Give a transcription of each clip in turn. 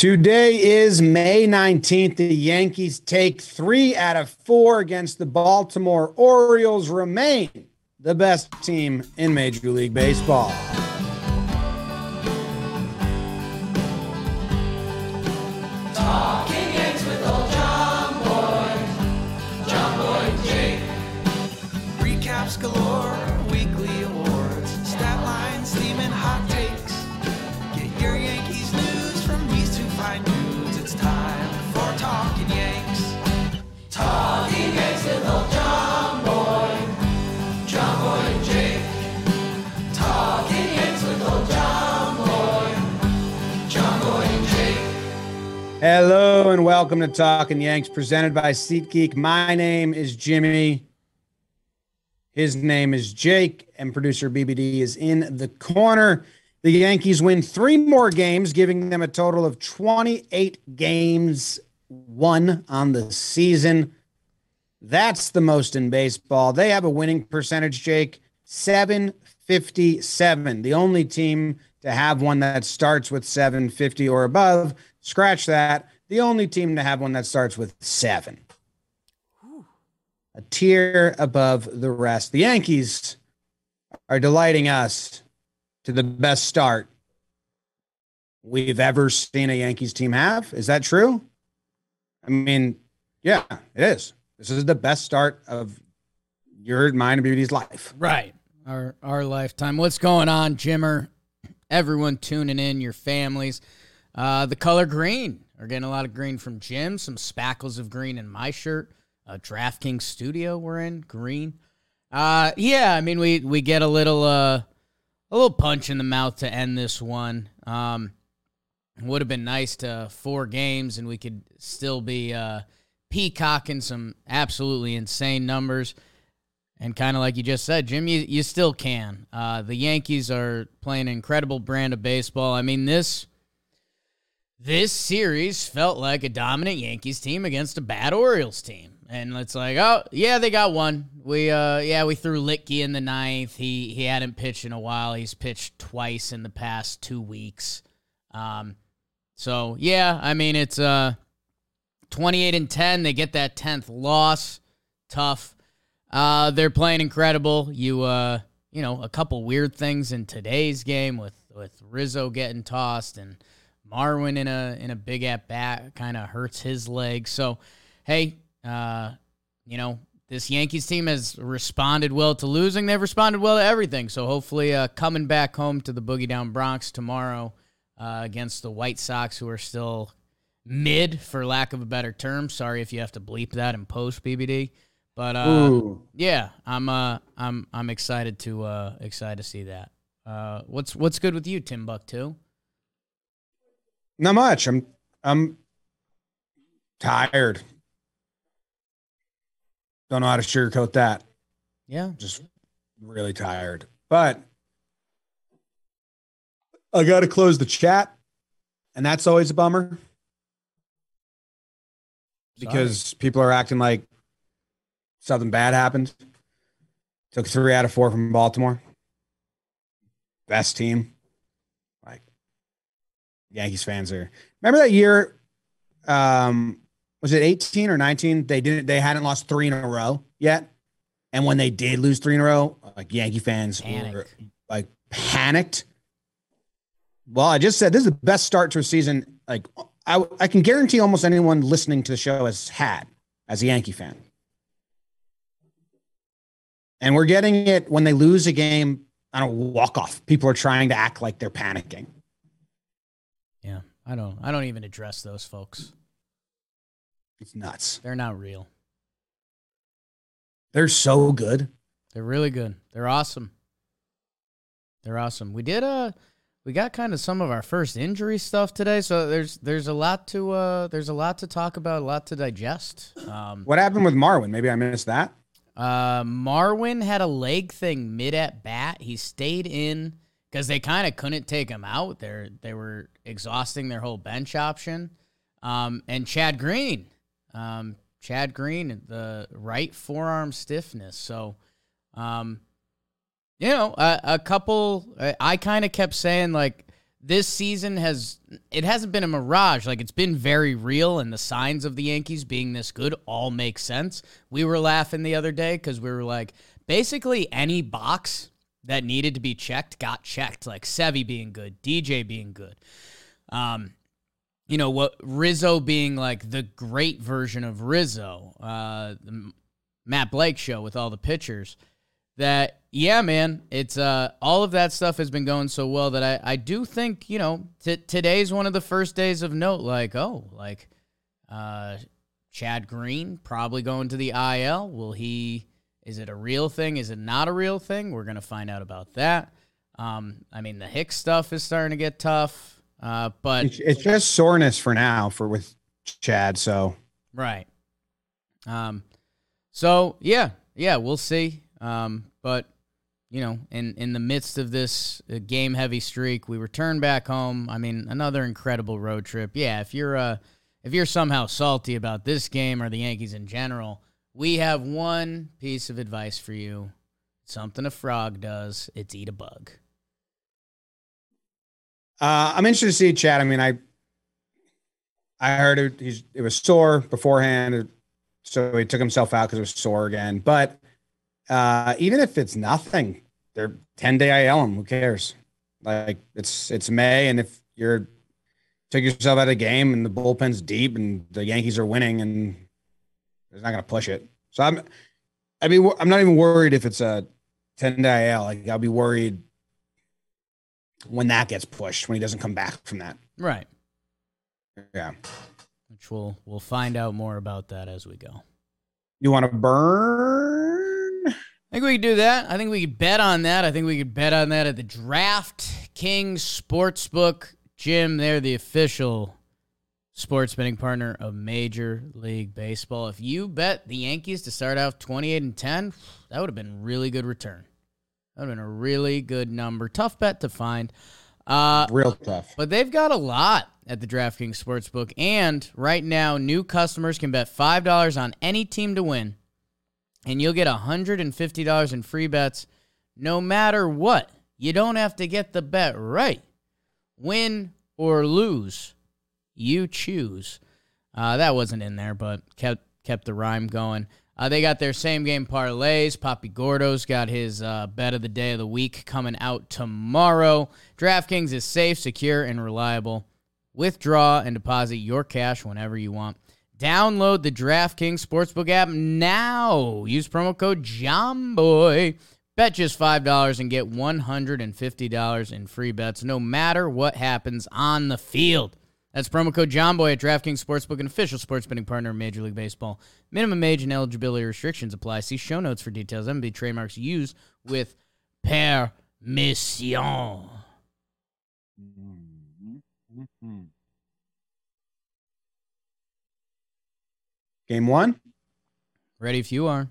Today is May 19th. The Yankees take three out of four against the Baltimore Orioles, remain the best team in Major League Baseball. Hello and welcome to Talking Yanks, presented by SeatGeek. My name is Jimmy. His name is Jake, and producer BBD is in the corner. The Yankees win three more games, giving them a total of 28 games won on the season. That's the most in baseball. They have a winning percentage, Jake, 757. The only team to have one that starts with 750 or above. Scratch that. The only team to have one that starts with seven. A tier above the rest. The Yankees are delighting us to the best start we've ever seen a Yankees team have. Is that true? I mean, yeah, it is. This is the best start of your mine and beauty's life. Right. Our our lifetime. What's going on, Jimmer? Everyone tuning in, your families. Uh, the color green. We're getting a lot of green from Jim, some spackles of green in my shirt. Uh, DraftKings studio we're in, green. Uh, yeah, I mean we we get a little uh a little punch in the mouth to end this one. Um would have been nice to four games and we could still be uh peacocking some absolutely insane numbers. And kind of like you just said, Jim, you, you still can. Uh, the Yankees are playing an incredible brand of baseball. I mean, this this series felt like a dominant Yankees team against a bad Orioles team. And it's like, oh yeah, they got one. We uh yeah, we threw Luetge in the ninth. He he hadn't pitched in a while. He's pitched twice in the past two weeks. Um so yeah, I mean it's uh 28 and 10. They get that 10th loss. Tough. Uh, they're playing incredible. You, uh, you know, a couple weird things in today's game with with Rizzo getting tossed and Marwin in a in a big at bat kind of hurts his leg. So, hey, uh, you know, this Yankees team has responded well to losing. They've responded well to everything. So hopefully, uh, coming back home to the Boogie Down Bronx tomorrow uh, against the White Sox, who are still mid, for lack of a better term. Sorry if you have to bleep that in post BBD. But uh, yeah, I'm uh, I'm I'm excited to uh, excited to see that. Uh, what's what's good with you, Timbuktu? Not much. I'm I'm tired. Don't know how to sugarcoat that. Yeah, Just really tired. But I got to close the chat, and that's always a bummer because people are acting like something bad happened. Took three out of four from Baltimore. Best team. Yankees fans are. Remember that year? Um, was it 18 or 19? They didn't. They hadn't lost three in a row yet. And when they did lose three in a row, like Yankee fans were like panicked. Well, I just said this is the best start to a season. Like I, I can guarantee almost anyone listening to the show has had as a Yankee fan. And we're getting it when they lose a game on a walk off. People are trying to act like they're panicking. I don't I don't even address those folks. It's nuts. They're not real. They're so good. They're really good. They're awesome. They're awesome. We did uh we got kind of some of our first injury stuff today, so there's there's a lot to uh there's a lot to talk about, a lot to digest. Um What happened with Marwin? Maybe I missed that. Uh, Marwin had a leg thing mid at bat. He stayed in because they kind of couldn't take him out. There they were exhausting their whole bench option. Um, and Chad Green, um, Chad Green, the right forearm stiffness. So, um, you know, a, a couple. I, I kind of kept saying like this season has it hasn't been a mirage. Like it's been very real, and the signs of the Yankees being this good all make sense. We were laughing the other day because we were like, basically any box that needed to be checked got checked. Like Sevy being good, DJ being good. Um, you know what Rizzo being like the great version of Rizzo, uh, the Matt Blake show with all the pitchers. That yeah, man, it's uh all of that stuff has been going so well that I I do think you know t- today's one of the first days of note. Like oh like uh Chad Green probably going to the IL. Will he? Is it a real thing? Is it not a real thing? We're gonna find out about that. Um, I mean the Hicks stuff is starting to get tough. Uh, but It's, it's just soreness for now for with Chad. So Right. Um so yeah, yeah, we'll see. Um but you know, in in the midst of this uh, game heavy streak, we return back home. I mean, another incredible road trip. Yeah, if you're uh if you're somehow salty about this game or the Yankees in general, we have one piece of advice for you. Something a frog does, it's eat a bug. Uh, I'm interested to see Chad. I mean, I I heard it. He's it was sore beforehand, so he took himself out because it was sore again. But uh, even if it's nothing, they're 10 day IL him. Who cares? Like it's it's May, and if you're take yourself out of the game and the bullpen's deep and the Yankees are winning, and they're not going to push it. So I'm, I mean, I'm not even worried if it's a 10 day IL. Like I'll be worried when that gets pushed when he doesn't come back from that. Right. Yeah. Which we'll we'll find out more about that as we go. You want to burn? I think we could do that. I think we could bet on that. I think we could bet on that at the Draft Kings Sportsbook. Jim, they're the official sports betting partner of Major League Baseball. If you bet the Yankees to start off 28 and 10, that would have been really good return. That would have been a really good number. Tough bet to find. Uh, Real tough. but they've got a lot at the DraftKings Sportsbook. And right now, new customers can bet $5 on any team to win. And you'll get $150 in free bets no matter what. You don't have to get the bet right. Win or lose, you choose. Uh, that wasn't in there, but kept kept the rhyme going. Uh, they got their same game parlays. Poppy Gordo's got his uh, bet of the day of the week coming out tomorrow. DraftKings is safe, secure, and reliable. Withdraw and deposit your cash whenever you want. Download the DraftKings Sportsbook app now. Use promo code JOMBOY. Bet just $5 and get $150 in free bets no matter what happens on the field. That's promo code JOMBOY at DraftKings Sportsbook, an official sports betting partner of Major League Baseball. Minimum age and eligibility restrictions apply. See show notes for details. MB trademarks used with permission. Game one. Ready if you are.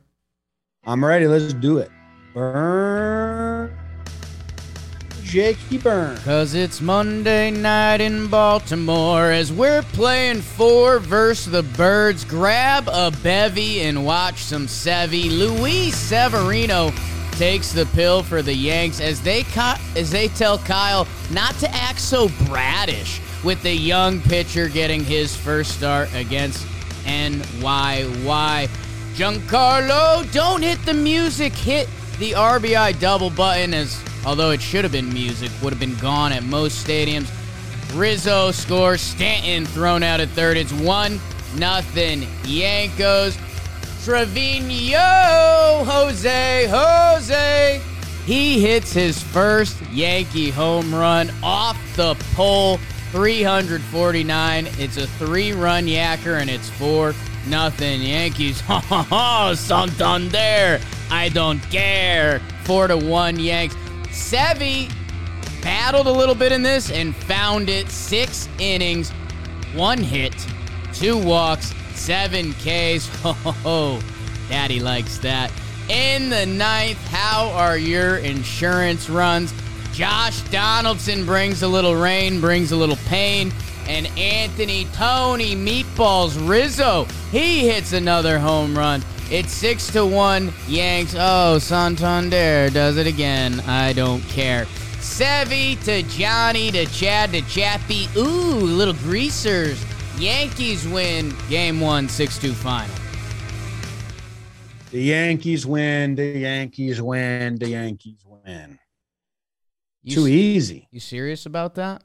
I'm ready. Let's do it. Burn. Jakey Burn. Cause it's Monday night in Baltimore as we're playing four versus the birds. Grab a bevy and watch some Sevy. Luis Severino takes the pill for the Yanks as they co- as they tell Kyle not to act so bratish with the young pitcher getting his first start against NYY. Giancarlo, don't hit the music. Hit the RBI double button as although it should have been music, would have been gone at most stadiums. Rizzo scores. Stanton thrown out at third. It's one nothing. Yankos. Trevino, Jose, Jose. He hits his first Yankee home run off the pole. 349. It's a three-run yacker, and it's four nothing. Yankees. Ha ha ha! Santander. I don't care. Four to one Yanks. Sevy battled a little bit in this and found it. Six innings, one hit, two walks, seven Ks. Ho ho ho! Daddy likes that. In the ninth, how are your insurance runs? Josh Donaldson brings a little rain, brings a little pain. And Anthony Tony Meatballs Rizzo, he hits another home run. It's six to one Yanks. Oh, Santander does it again. I don't care. Sevy to Johnny to Chad to Chappie. Ooh, little greasers. Yankees win game one, 6 2 final. The Yankees win. The Yankees win. The Yankees win. You, Too easy. You serious about that?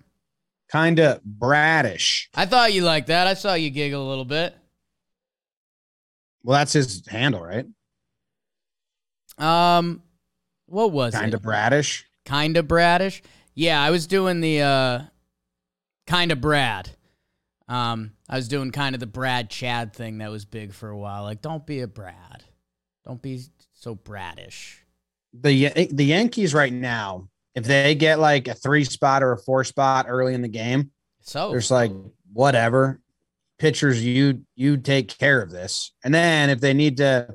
Kind of bratish. I thought you liked that. I saw you giggle a little bit. Well, that's his handle, right? Um, what was it? Kind of bradish? Kind of bradish. Yeah, I was doing the uh, kind of Brad. Um, I was doing kind of the Brad Chad thing that was big for a while. Like, don't be a Brad. Don't be so bradish. The the Yankees right now, if they get like a three spot or a four spot early in the game, So there's like whatever pitchers you you take care of this and then if they need to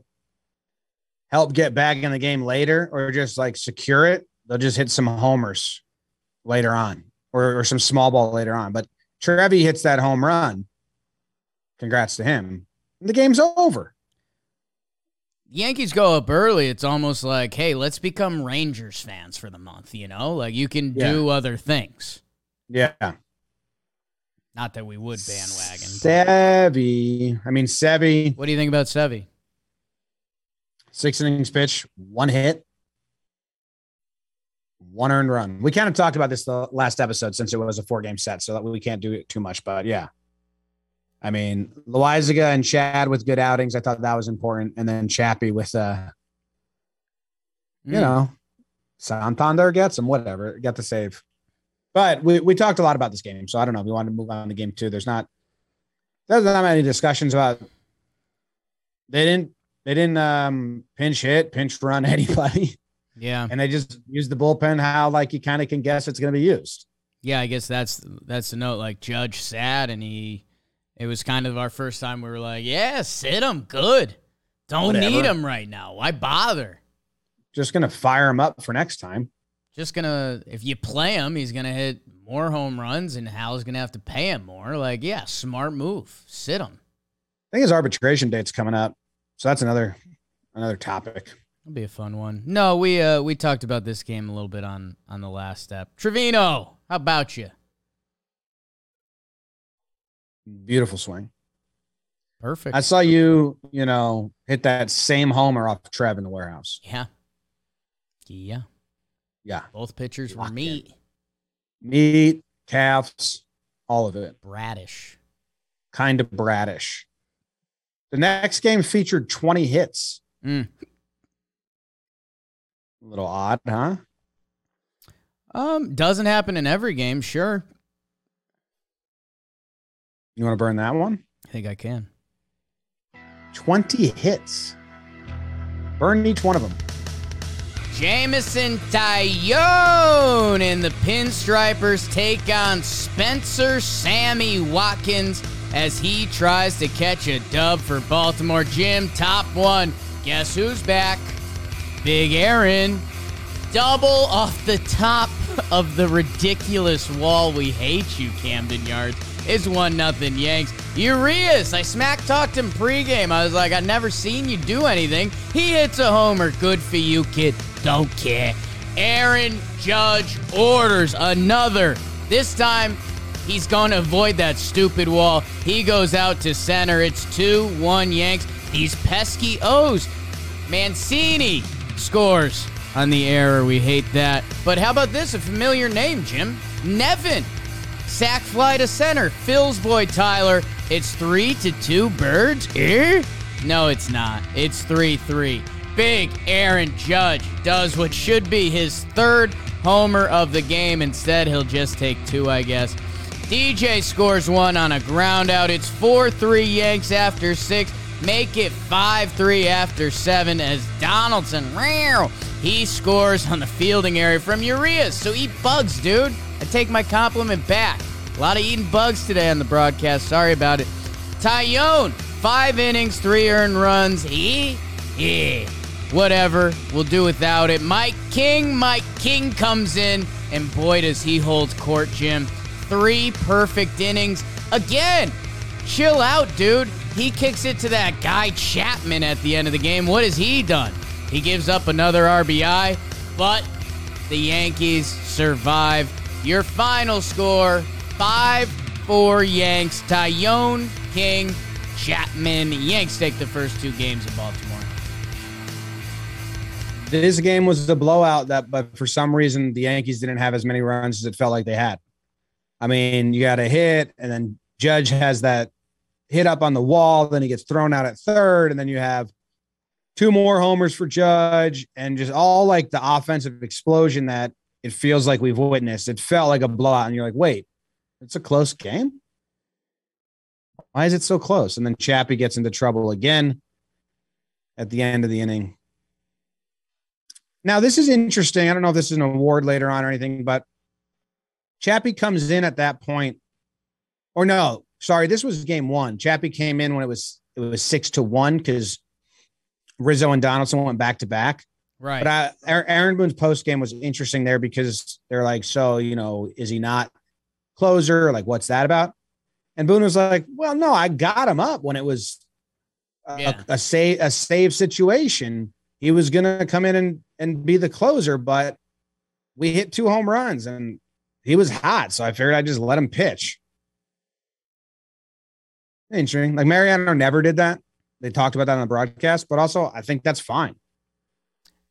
help get back in the game later or just like secure it they'll just hit some homers later on or, or some small ball later on but trevi hits that home run congrats to him the game's over Yankees go up early. It's almost like, hey, let's become Rangers fans for the month. You know, like you can Yeah. do other things. yeah Not that we would bandwagon. Sevy. I mean, Sevy, What do you think about Sevy? six innings pitch, one hit, one earned run. We kind of talked about this the last episode since it was a four game set, so that we can't do it too much. But yeah, I mean, Luetge and Chad with good outings. I thought that was important, and then Chappie with uh, you Mm. know, Santander gets him, whatever, get the save. But we, we talked a lot about this game, so I don't know if we want to move on to game two. There's not there's not many discussions about they didn't they didn't um pinch hit, pinch run anybody, Yeah, and they just used the bullpen how like you kind of can guess it's gonna be used. yeah. I guess that's that's the note. Like Judge sat, and he. It was kind of our first time we were like, yeah, sit him, good. Don't Whatever. need him right now. Why bother? Just gonna fire him up for next time. Just gonna if you play him, he's gonna hit more home runs, and Hal's gonna have to pay him more. Like, yeah, smart move. Sit him. I think his arbitration date's coming up, so that's another another topic. That'll be a fun one. No, we uh we talked about this game a little bit on on the last step. Trevino, how about you? Beautiful swing. Perfect. I saw you, you know, hit that same homer off Trev in the warehouse. yeah. Yeah. Yeah. Both pitchers were Locked in. meat. Meat, calves, all of it. Bradish. Kind of bratish. The next game featured 20 hits. Mm. A little odd, huh? Um, doesn't happen in every game, sure. You want to burn that one? I think I can. 20 hits. Burn each one of them. Jameson Taillon and the Pinstripers take on Spencer Sammy Watkins as he tries to catch a dub for Baltimore. Jim, top one. Guess who's back? Big Aaron. Double off the top of the ridiculous wall. We hate you, Camden Yards. It's one nothing Yanks. Urias, I smack talked him pregame. I was like, I've never seen you do anything. He hits a homer. Good for you, kid. Don't care. Aaron Judge orders another. This time, he's going to avoid that stupid wall. He goes out to center. It's 2 1 Yanks. These pesky O's. Mancini scores on the error. We hate that. But how about this? A familiar name, Jim. Nevin. Sack fly to center. Phil's boy Tyler. It's three to two birds. Eh? No, it's not. It's three three. Big Aaron Judge does what should be his third homer of the game. Instead, he'll just take two, I guess. DJ scores one on a ground out. It's 4 3 Yanks after six. Make it 5 3 after seven as Donaldson, he scores on the fielding area from Urias. So eat bugs, dude. I take my compliment back. A lot of eating bugs today on the broadcast. Sorry about it. Taillon, five innings, three earned runs. Eh? Yeah. Whatever. We'll do without it. Mike King, Mike King comes in, and boy, does he hold court, Jim. Three perfect innings. Again, chill out, dude. He kicks it to that guy Chapman at the end of the game. What has he done? He gives up another RBI, but The Yankees survive. Your final score 5 4 Yanks. Taillon King Chapman. Yanks take the first two games of Baltimore. This game was a blowout that, but for some reason, the Yankees didn't have as many runs as it felt like they had. I mean, you got a hit, and then Judge has that hit up on the wall. Then he gets thrown out at third, and then you have two more homers for Judge, and just all like the offensive explosion that it feels like we've witnessed. It felt like a blowout, and you're like, wait, it's a close game. Why is it so close? And then Chappie gets into trouble again at the end of the inning. Now, this is interesting. I don't know if this is an award later on or anything, but Chappie comes in at that point. Or no, sorry, this was game one. Chappie came in when it was it was six to one because Rizzo and Donaldson went back to back. Right. But I, Aaron Boone's post game was interesting there because they're like, so you know, is he not closer? Like, what's that about? And Boone was like, well, no, I got him up when it was a, Yeah. a, a save a save situation. He was gonna come in and and be the closer, but we hit two home runs and he was hot, so I figured I'd just let him pitch. Interesting. Like Mariano never did that. They talked about that on the broadcast, but also I think that's fine.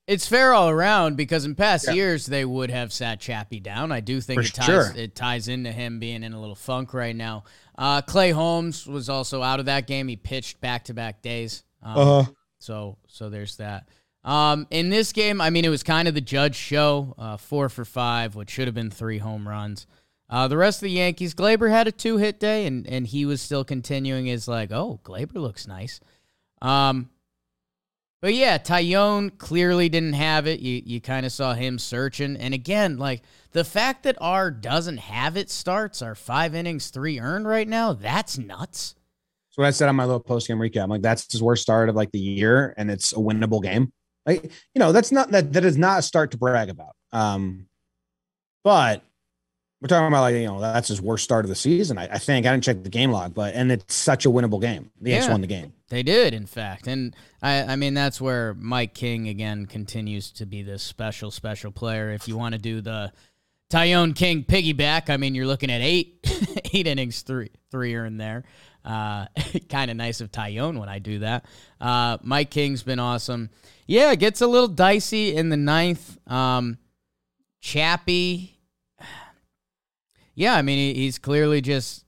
It's fair all around because in past Yeah. years they would have sat Chappie down. I do think For it ties sure. it ties into him being in a little funk right now. Uh, Clay Holmes was also out of that game. He pitched back to back days. Um, Uh So so there's that. Um, in this game, I mean, it was kind of the judge show, uh, four for five, which should have been three home runs. Uh, the rest of the Yankees, Gleyber had a two hit day, and and he was still continuing his like, oh, Gleyber looks nice. Um, but yeah, Taillon clearly didn't have it. You you kind of saw him searching, and again, like the fact that R doesn't have it starts our five innings, three earned right now. That's nuts. So what I said on my little post game recap, I'm like, that's his worst start of like the year, and it's a winnable game. Like, you know, that's not that that is not a start to brag about. Um, but we're talking about like, you know, that's his worst start of the season. I, I think I didn't check the game log, but and it's such a winnable game. The Yeah. won the game. They did, in fact, and I, I mean that's where Mike King again continues to be this special, special player. If you want to do the Taillon King piggyback, I mean you're looking at eight, eight innings, three, three are in there. Uh, kind of nice of Taillon when I do that. Uh, Mike King's been awesome. Yeah, it gets a little dicey in the ninth. Um, Chappie, yeah, I mean he, he's clearly just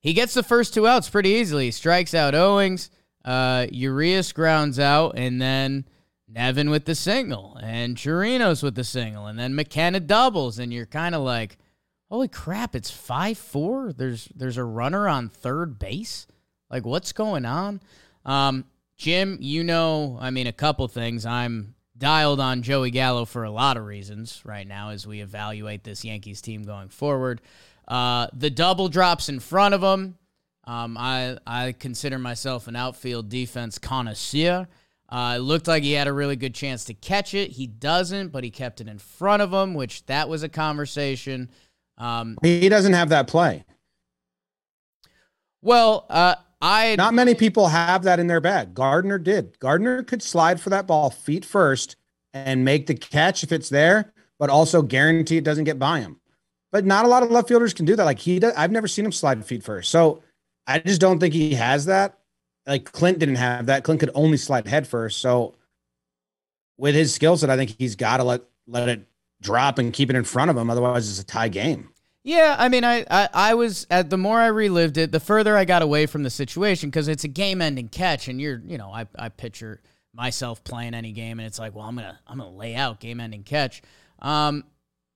he gets the first two outs pretty easily. He strikes out Owings. Uh, Urias grounds out, and then Nevin with the single, and Chirinos with the single, and then McKenna doubles, and you're kind of like, "Holy crap! It's five four. There's there's a runner on third base. Like, what's going on?" Um, Jim, you know, I mean, a couple things. I'm dialed on Joey Gallo for a lot of reasons right now as we evaluate this Yankees team going forward. Uh, the double drops in front of him. Um, I I consider myself an outfield defense connoisseur. Uh, it looked like he had a really good chance to catch it. He doesn't, but he kept it in front of him, which that was a conversation. Um, He doesn't have that play. well, uh, I Not many people have that in their bag. Gardner did. Gardner could slide for that ball feet first and make the catch if it's there, but also guarantee it doesn't get by him. But not a lot of left fielders can do that. Like he does, I've never seen him slide feet first. So I just don't think he has that. Like Clint didn't have that. Clint could only slide head first. So with his skill set, I think he's got to let let it drop and keep it in front of him. Otherwise, it's a tie game. Yeah, I mean, I, I, I was at the more I relived it, the further I got away from the situation because it's a game-ending catch, and you're, you know, I, I picture myself playing any game, and it's like, well, I'm gonna, I'm gonna lay out game-ending catch. Um,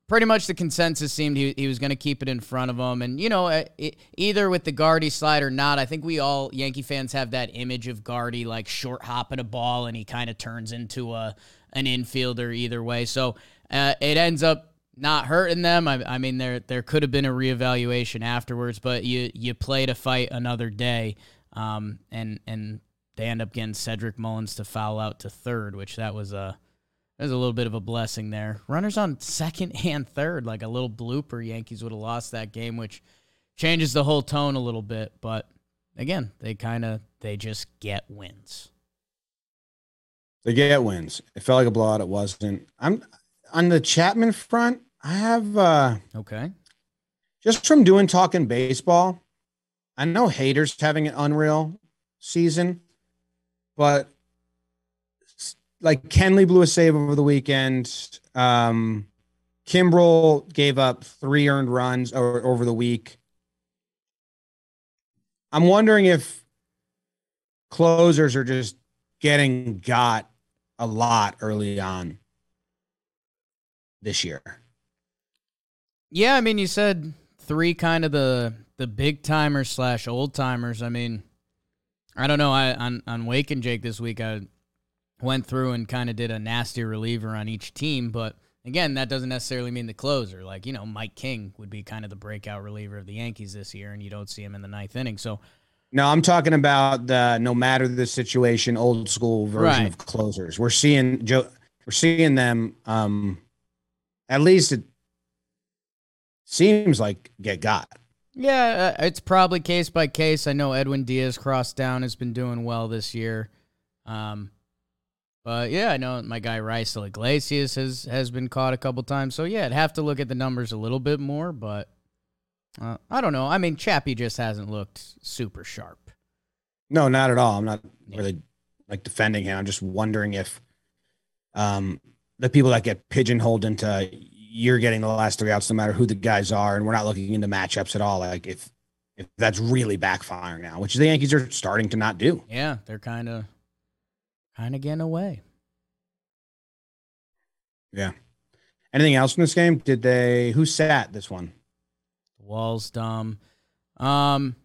pretty much the consensus seemed he, he was gonna keep it in front of him, and you know, uh, it, either with the Guardy slide or not, I think we all Yankee fans have that image of Guardy like short hopping a ball, and he kind of turns into a an infielder either way. So uh, it ends up not hurting them. I, I mean, there there could have been a reevaluation afterwards, but you you play to fight another day, um, and and they end up getting Cedric Mullins to foul out to third, which that was a was a little bit of a blessing there. Runners on second and third, like a little blooper. Yankees would have lost that game, which changes the whole tone a little bit. But again, they kind of they just get wins. They get wins. It felt like a blowout. It wasn't. I'm on the Chapman front, I have uh Okay. just from doing talking baseball. I know haters having an unreal season, but like Kenley blew a save over the weekend. Um, Kimbrel gave up three earned runs over, over the week. I'm wondering if closers are just getting got a lot early on this year. Yeah, I mean, you said three kind of the the big timers slash old timers. I mean, I don't know. I on on Wake and Jake this week, I went through and kind of did a nasty reliever on each team, but again, that doesn't necessarily mean the closer. Like you know, Mike King would be kind of the breakout reliever of the Yankees this year, and you don't see him in the ninth inning. So No, I'm talking about the no matter the situation, old school version Right. of closers. We're seeing Joe. We're seeing them. Um, at least it seems like get got. Yeah, uh, it's probably case by case. I know Edwin Diaz crossed down has been doing well this year. Um, but yeah, I know my guy Raisel Iglesias has has been caught a couple times. So yeah, I'd have to look at the numbers a little bit more, but uh, I don't know. I mean, Chappie just hasn't looked super sharp. No, not at all. I'm not Yeah. really like defending him. I'm just wondering if um, the people that get pigeonholed into you're getting the last three outs no matter who the guys are, and we're not looking into matchups at all. Like if if that's really backfiring now, which the Yankees are starting to not do. Yeah, they're kind of kind of getting away. Yeah. Anything else in this game? Did they? Who sat this one? The wall's dumb. Um,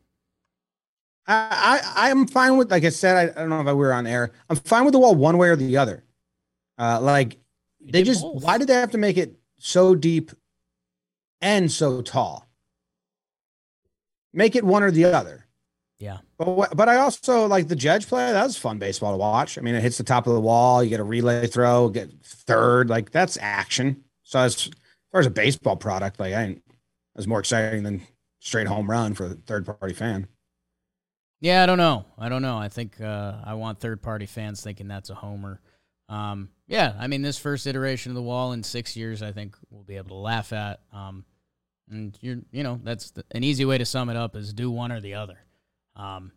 I, I I'm fine with like I said. I, I don't know if I were on air. I'm fine with the wall one way or the other. Uh, like they did just both. why did they have to make it so deep and so tall? Make it one or the other. Yeah, But but I also like the judge play. That was fun baseball to watch. I mean, it hits the top of the wall. You get a relay throw, get third. Like that's action. So as, far as a baseball product, like I, it was more exciting than straight home run for a third party fan. Yeah, I don't know. I don't know. I think uh, I want third party fans thinking that's a homer. Um, yeah, I mean, this first iteration of the wall in six years, I think we'll be able to laugh at. Um, and you're, you know, that's the, an easy way to sum it up is do one or the other. Um,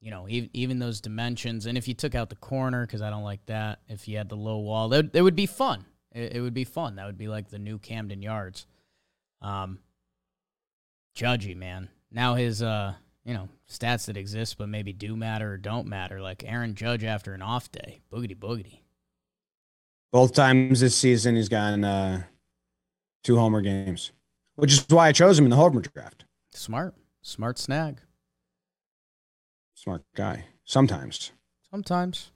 you know, even, even those dimensions, and if you took out the corner, because I don't like that, if you had the low wall, that it would be fun. It, it would be fun. That would be like the new Camden Yards. Um, Judgy, man. Now his, uh, you know, stats that exist but maybe do matter or don't matter, like Aaron Judge after an off day. Boogity boogity. Both times this season, he's gotten uh, two homer games, which is why I chose him in the homer draft. Smart. Smart snag. Smart guy. Sometimes Sometimes.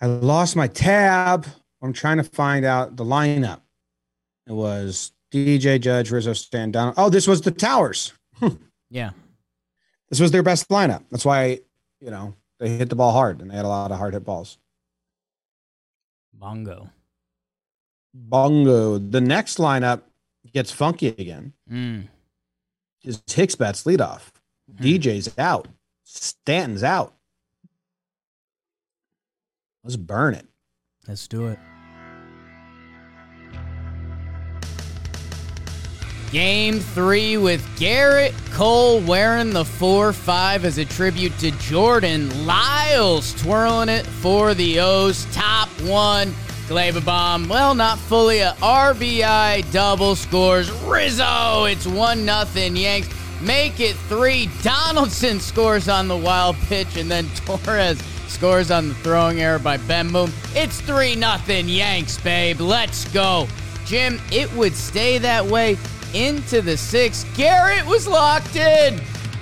I lost my tab. I'm trying to find out the lineup. It was DJ Judge, Rizzo, Stanton. Oh, this was the Towers. Yeah. This was their best lineup. That's why, you know, they hit the ball hard and they had a lot of hard hit balls. Bongo. Bongo. The next lineup gets funky again. Mm. Is Hicks bats leadoff. Mm-hmm. DJ's out. Stanton's out. Let's burn it. Let's do it. Game three with Gerrit Cole wearing the 4 5 as a tribute to Jordan Lyles, twirling it for the O's. Top one. Gleyber bomb. Well, not fully a RBI double scores. Rizzo. It's 1 nothing. Yanks make it three. Donaldson scores on the wild pitch, and then Torres scores on the throwing error by Ben Boom. It's 3 nothing. Yanks, babe. Let's go. Jim, it would stay that way into the sixth. Gerrit was locked in.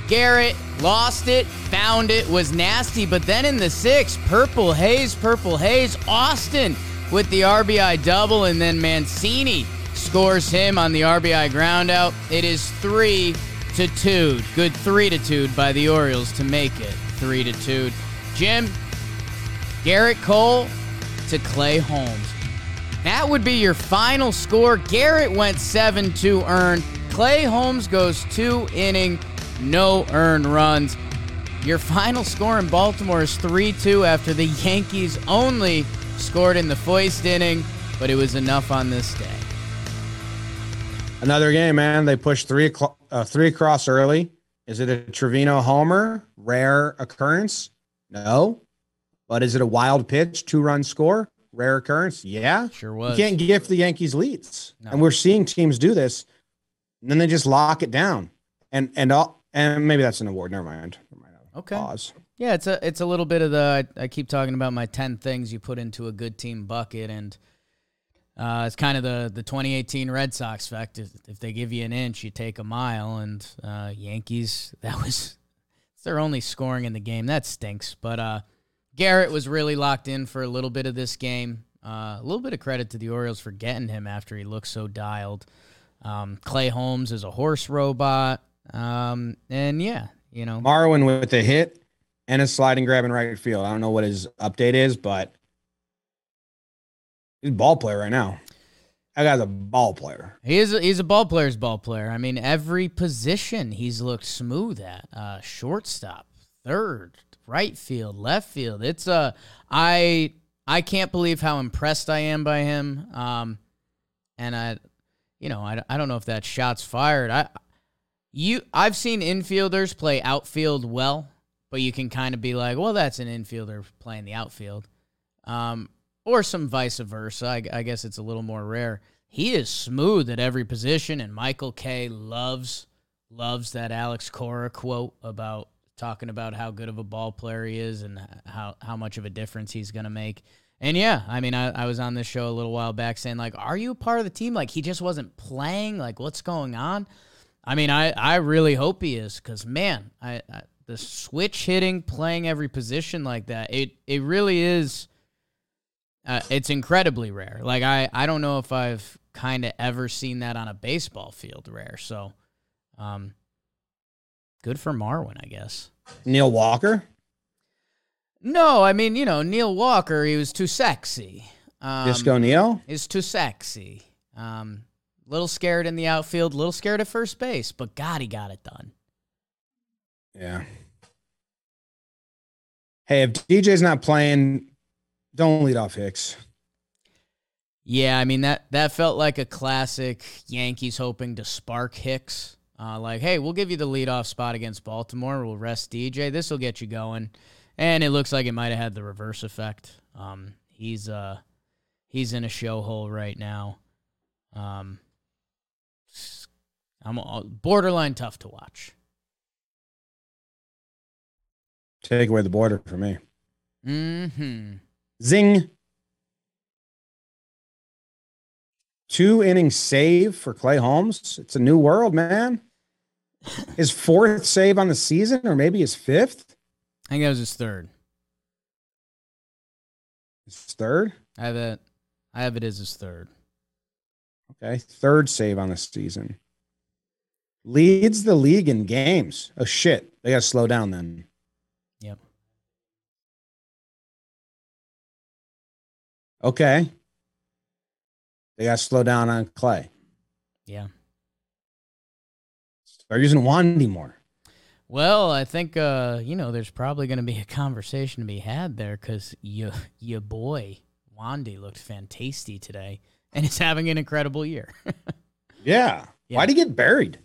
Gerrit lost it, found it, was nasty, but then in the sixth, Purple Haze, Purple Haze, Austin with the RBI double, and then Mancini scores him on the RBI groundout. It is three to two. Good three to two by the Orioles to make it three to two. Jim, Gerrit Cole to Clay Holmes. That would be your final score. Gerrit went 7 2 earned. Clay Holmes goes two inning, no earned runs. Your final score in Baltimore is 3 2 after the Yankees only scored in the first inning. but it was enough on this day. Another game, man. They pushed three aclo- uh, three across early. Is it a Trevino homer? Rare occurrence? No. But is it a wild pitch, two run score? Rare occurrence? Yeah. Sure was. You can't gift the Yankees leads, No. and we're seeing teams do this. And then they just lock it down, and and all, and maybe that's an award. Never mind. Never mind. Okay. Pause. Yeah, it's a it's a little bit of the I, I keep talking about my ten things you put into a good team bucket, and uh, it's kind of the the 2018 Red Sox effect. If, if they give you an inch, you take a mile, and uh, Yankees that was their only scoring in the game. That stinks. But uh, Gerrit was really locked in for a little bit of this game. Uh, a little bit of credit to the Orioles for getting him after he looked so dialed. Um, Clay Holmes is a horse robot, um, and yeah, you know, Marwin with a hit and a sliding grab in right field. I don't know what his update is, but he's a ball player right now. That guy's a ball player. He is a, he's a ball player's ball player. I mean, every position he's looked smooth at. Uh, shortstop, third, right field, left field. It's a I I can't believe how impressed I am by him. Um, and I, you know, I, I don't know if that shot's fired. I you I've seen infielders play outfield well, but you can kind of be like, well, that's an infielder playing the outfield. Um, or some vice versa. I, I guess it's a little more rare. He is smooth at every position, and Michael Kay loves loves that Alex Cora quote about talking about how good of a ball player he is and how how much of a difference he's gonna make. And yeah, I mean, I, I was on this show a little while back saying like, are you a part of the team? Like he just wasn't playing. Like what's going on? I mean, I, I really hope he is because man, I, I the switch hitting, playing every position like that, it it really is. Uh, it's incredibly rare. Like I, I don't know if I've kind of ever seen that on a baseball field. Rare. So, um, good for Marwin, I guess. Neil Walker, No, I mean you know Neil Walker, he was too sexy. Um, Disco Neil. is too sexy. Um, little scared in the outfield, little scared at first base, but God, he got it done. Yeah. Hey, if DJ's not playing, don't lead off Hicks. Yeah, I mean that that felt like a classic Yankees hoping to spark Hicks. Uh, like, hey, we'll give you the leadoff spot against Baltimore. We'll rest DJ. This will get you going. And it looks like it might have had the reverse effect. Um, he's uh he's in a show hole right now. Um, I'm borderline tough to watch. Take away the border for me. Hmm. Zing. Two inning save for Clay Holmes. It's a new world, man. His fourth save on the season, or maybe his fifth, I think that was his third. his third. I have it. I have it as his third. Okay, third save on the season. Leads the league in games. Oh shit, they got to slow down then. Okay, they got to slow down on Clay. Yeah. Start using Wandy more. Well, I think uh, you know there's probably going to be a conversation to be had there because your your boy Wandy looked fantastic today and is having an incredible year. Yeah. Yeah. Why'd he get buried?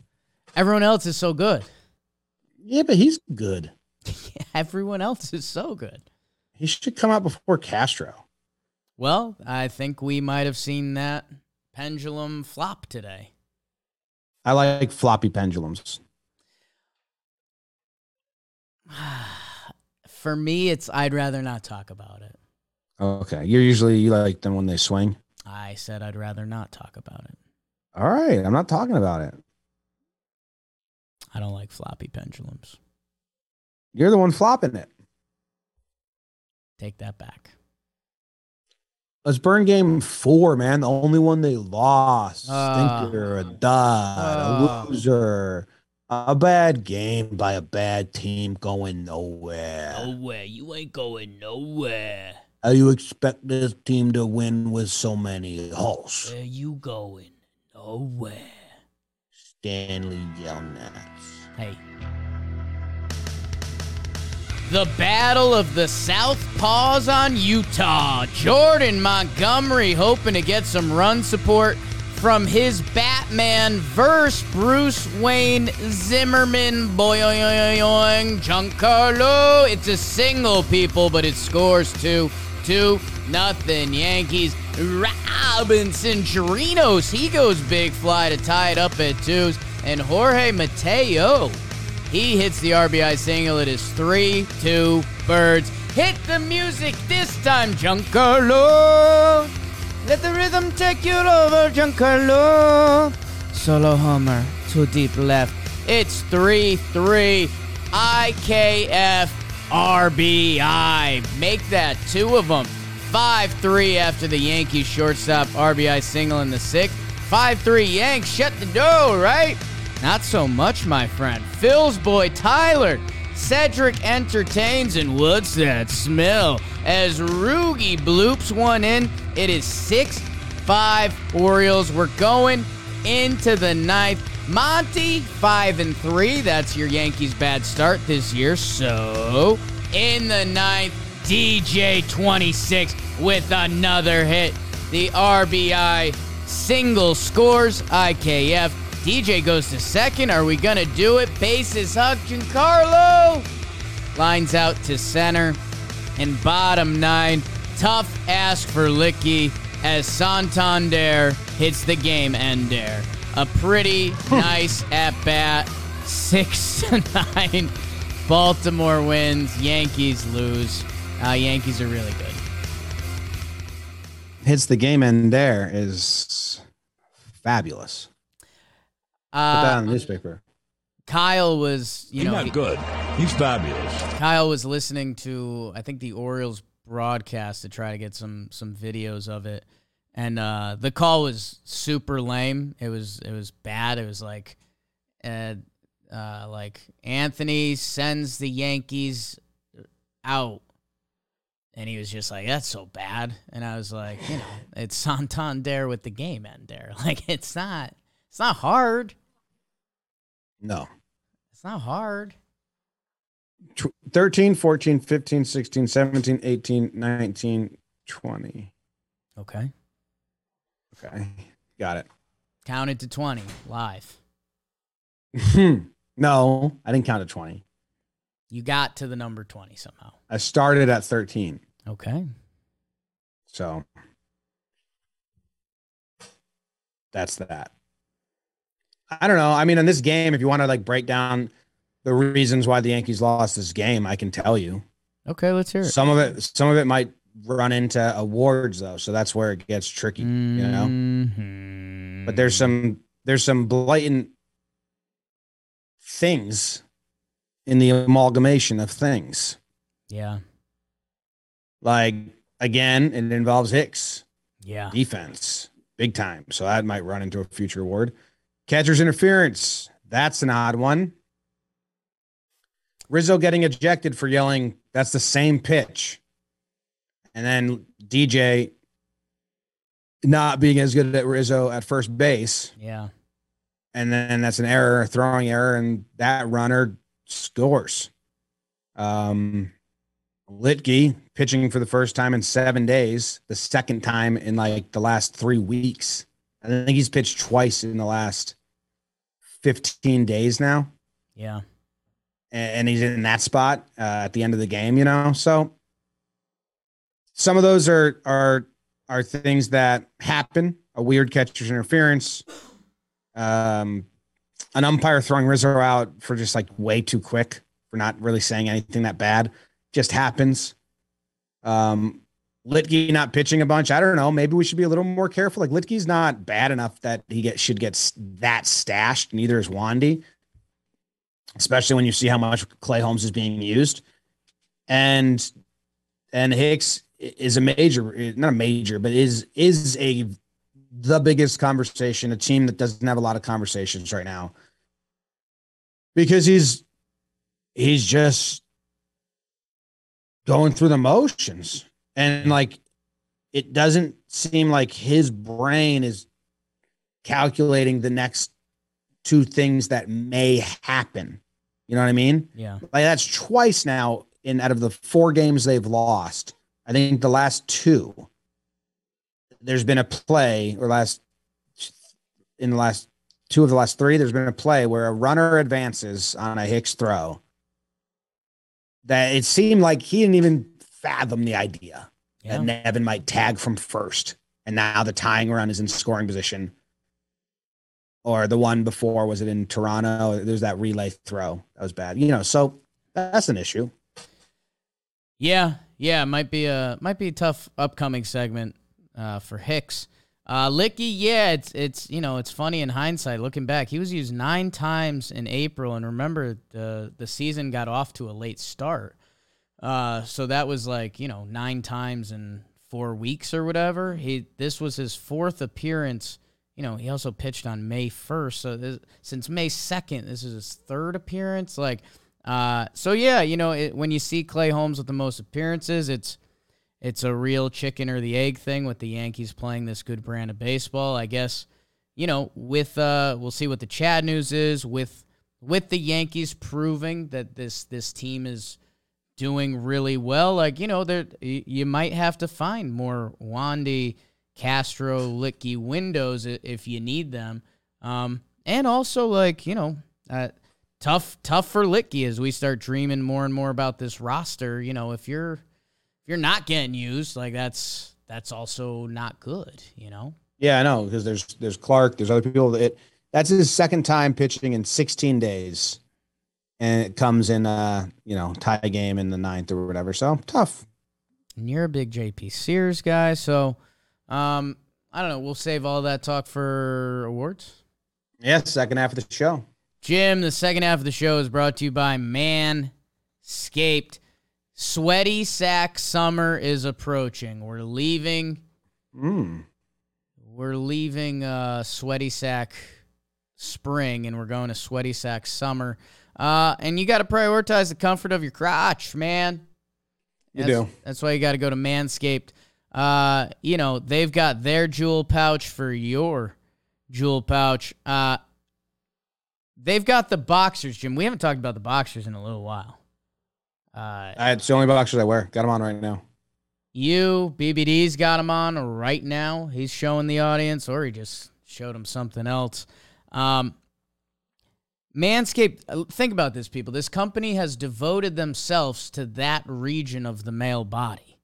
Everyone else is so good. Yeah, but he's good. Everyone else is so good. He should come out before Castro. Well, I think we might have seen that pendulum flop today. I like floppy pendulums. For me, it's I'd rather not talk about it. Okay. You're usually you like them when they swing. I said I'd rather not talk about it. All right. I'm not talking about it. I don't like floppy pendulums. You're the one flopping it. Take that back. Let's burn game four, man. The only one they lost. Ah. Stinker, a dud, Ah. a loser. A bad game by a bad team going nowhere. Nowhere. You ain't going nowhere. How you expect this team to win with so many holes? Where you going? Nowhere. Stanley Yelnats. Hey. The Battle of the South Paws on Eutaw. Jordan Montgomery hoping to get some run support from his Batman verse Bruce Wayne Zimmermann. Boing, Giancarlo. It's a single, people, but it scores two, two, nothing. Yankees. Robinson Chirinos. He goes big fly to tie it up at twos. And Jorge Mateo. He hits the RBI single. It is 3 2 birds. Hit the music this time, Giancarlo. Let the rhythm take you over, Giancarlo. Solo homer, too deep left. It's 3 3 IKF RBI. Make that two of them. 5 3 after the Yankees shortstop RBI single in the sixth. 5 3 Yanks shut the door, right? Not so much, my friend. Phil's boy Tyler. Cedric entertains, and what's that smell? As Rugi bloops one in, it is 6 5 Orioles. We're going into the ninth. Monty, 5 and 3. That's your Yankees' bad start this year. So, in the ninth, DJ 26 with another hit. The RBI single scores IKF. DJ goes to second. Are we going to do it? Bases hug Giancarlo. Lines out to center. And bottom nine. Tough ask for Luetge as Santander hits the game ender. A pretty nice at bat. Six to nine. Baltimore wins. Yankees lose. Uh, Yankees are really good. Hits the game end there is fabulous. Put that Uh, on the newspaper. Kyle was, you He's know, not he- good. He's fabulous. Kyle was listening to I think the Orioles broadcast to try to get some some videos of it, and uh, the call was super lame. It was it was bad. It was like, uh, uh, like Anthony sends the Yankees out, and he was just like, "That's so bad." And I was like, you know, it's Santander with the game end there. Like it's not it's not hard. No. It's not hard. Tw- 13, 14, 15, 16, 17, 18, 19, 20. Okay, Okay. Got it. counted to twenty live. no, I didn't count to 20. You got to the number 20 somehow. I started at 13. Okay. So that's that. I don't know. I mean, in this game, if you want to like break down the reasons why the Yankees lost this game, I can tell you. Okay, let's hear it. Some of it, some of it might run into awards though, so that's where it gets tricky. You know, Mhm. but there's some there's some blatant things in the amalgamation of things. Yeah. Like again, it involves Hicks. Yeah. defense big time. So that might run into a future award. Catcher's interference. That's an odd one. Rizzo getting ejected for yelling, that's the same pitch. And then DJ not being as good at Rizzo at first base. Yeah. And then that's an error, a throwing error, and that runner scores. Um, Luetge pitching for the first time in seven days, the second time in like the last three weeks. I think he's pitched twice in the last 15 days now. Yeah. And and he's in that spot uh, at the end of the game, you know? So some of those are, are, are things that happen. A weird catcher's interference, um, an umpire throwing Rizzo out for just like way too quick for not really saying anything that bad just happens. Um, Luetge not pitching a bunch. I don't know. Maybe we should be a little more careful. Like Luetge's not bad enough that he get should get that stashed. Neither is Wandy, especially when you see how much Clay Holmes is being used. And and Hicks is a major, not a major, but is is a the biggest conversation. A team that doesn't have a lot of conversations right now because he's he's just going through the motions and like it doesn't seem like his brain is calculating the next two things that may happen you know what i mean Yeah. like that's twice now in out of the four games they've lost, I think the last two, there's been a play or last in the last two of the last three, there's been a play where a runner advances on a Hicks throw. That it seemed like he didn't even fathom the idea Yeah. that Nevin might tag from first, and now the tying run is in scoring position. Or the one before was it in Toronto? There's that relay throw that was bad. You know, so that's an issue. Yeah, yeah, might be a might be a tough upcoming segment uh, for Hicks. Uh, Luetge, yeah, it's it's you know it's funny in hindsight looking back. He was used nine times in April, and remember the the season got off to a late start, uh, so that was like you know nine times in four weeks or whatever. He this was his fourth appearance. You know, he also pitched on May first, so this, since May second, this is his third appearance. Like, uh, so yeah, you know, it, when you see Clay Holmes with the most appearances, it's it's a real chicken or the egg thing with the Yankees playing this good brand of baseball. I guess, you know, with uh we'll see what the Chad news is with with the Yankees proving that this this team is doing really well. Like, you know, there you might have to find more Wandy, Castro, Luetge windows if you need them. Um and also like, you know, uh tough tough for Luetge as we start dreaming more and more about this roster, you know, if you're if you're not getting used, like that's that's also not good, you know. Yeah, I know because there's there's Clark, there's other people. That that's his second time pitching in 16 days, and it comes in a you know tie game in the ninth or whatever. So tough. And you're a big JP Sears guy, so um, I don't know. We'll save all that talk for awards. Yeah, second half of the show. Jim, the second half of the show is brought to you by Manscaped. Sweaty sack summer is approaching. We're leaving. Mm. We're leaving uh, sweaty sack spring, and we're going to sweaty sack summer. Uh, and you got to prioritize the comfort of your crotch, man. You That's- do. That's why you got to go to Manscaped. Uh, you know, they've got their jewel pouch for your jewel pouch. Uh, they've got the boxers, Jim. We haven't talked about the boxers in a little while. Uh, it's the only boxers I wear. Got them on right now. you, BBD's got him on right now. He's showing the audience, or he just showed him something else. Um, Manscaped, uh, think about this, people. This company has devoted themselves to that region of the male body.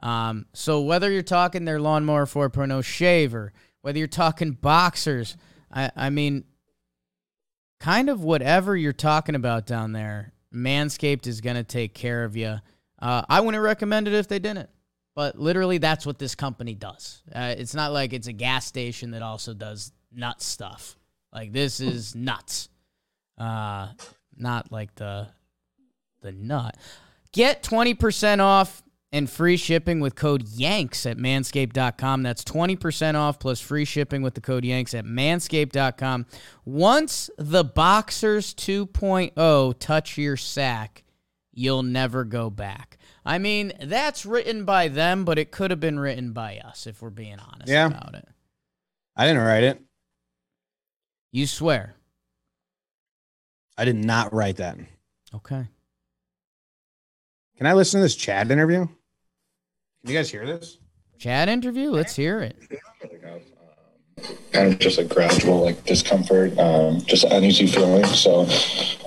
Um, so whether you're talking their lawnmower 4.0 shaver, whether you're talking boxers, I, I mean, kind of whatever you're talking about down there, Manscaped is going to take care of you. Uh, I wouldn't recommend it if they didn't, but literally that's what this company does. Uh, it's not like it's a gas station that also does nut stuff. Like this is nuts. Uh, not like the the nut. Get 20% off and free shipping with code YANKS at manscaped.com. That's 20% off plus free shipping with the code YANKS at manscaped.com. Once the Boxers 2.0 touch your sack, you'll never go back. I mean, that's written by them, but it could have been written by us if we're being honest Yeah. about it. I didn't write it. You swear. I did not write that. Okay. Can I listen to this Chad interview? Can you guys hear this? Chad interview? Let's hear it. kind of just a gradual like discomfort, um, just an uneasy feeling. So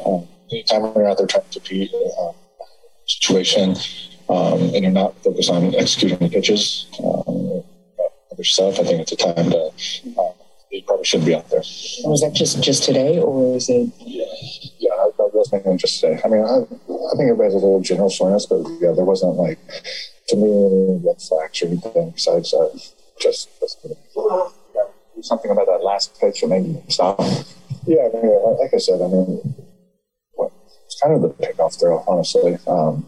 um, anytime when you're out there trying to beat um, situation, um, and you're not focused on executing the pitches, um, other stuff, I think it's a time to. Um, probably shouldn't be out there. Was that just just today, or is it? Yeah, I, I was thinking just today. I mean, I, I think everybody has a little general soreness, but yeah, there wasn't like to me any red flags or anything besides uh, just, just yeah, something about that last pitch that made me stop. Yeah, I mean, like I said, I mean, it's kind of the pickoff throw, honestly. Um,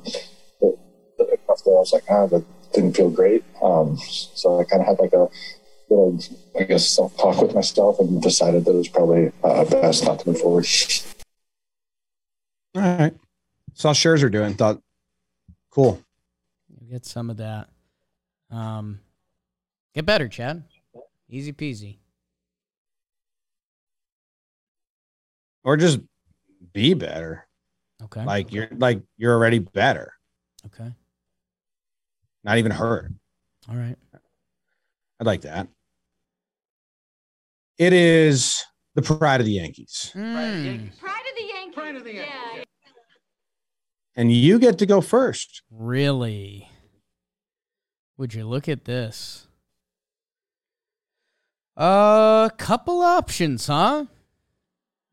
the, the pickoff throw, I was like, ah, that didn't feel great. Um, so I kind of had like a little, I guess, self talk with myself and decided that it was probably uh, best not to move forward. All right. Saw Scherzer doing. Thought, cool. We'll get some of that. Um, get better, Chad. Easy peasy. Or just be better. Okay. Like you're like you're already better. Okay. Not even hurt. All right. I'd like that. It is the pride of the Yankees. Mm. Pride of the Yankees. Pride of the Yankees. Yeah. And you get to go first. Really? Would you look at this? A uh, couple options, huh?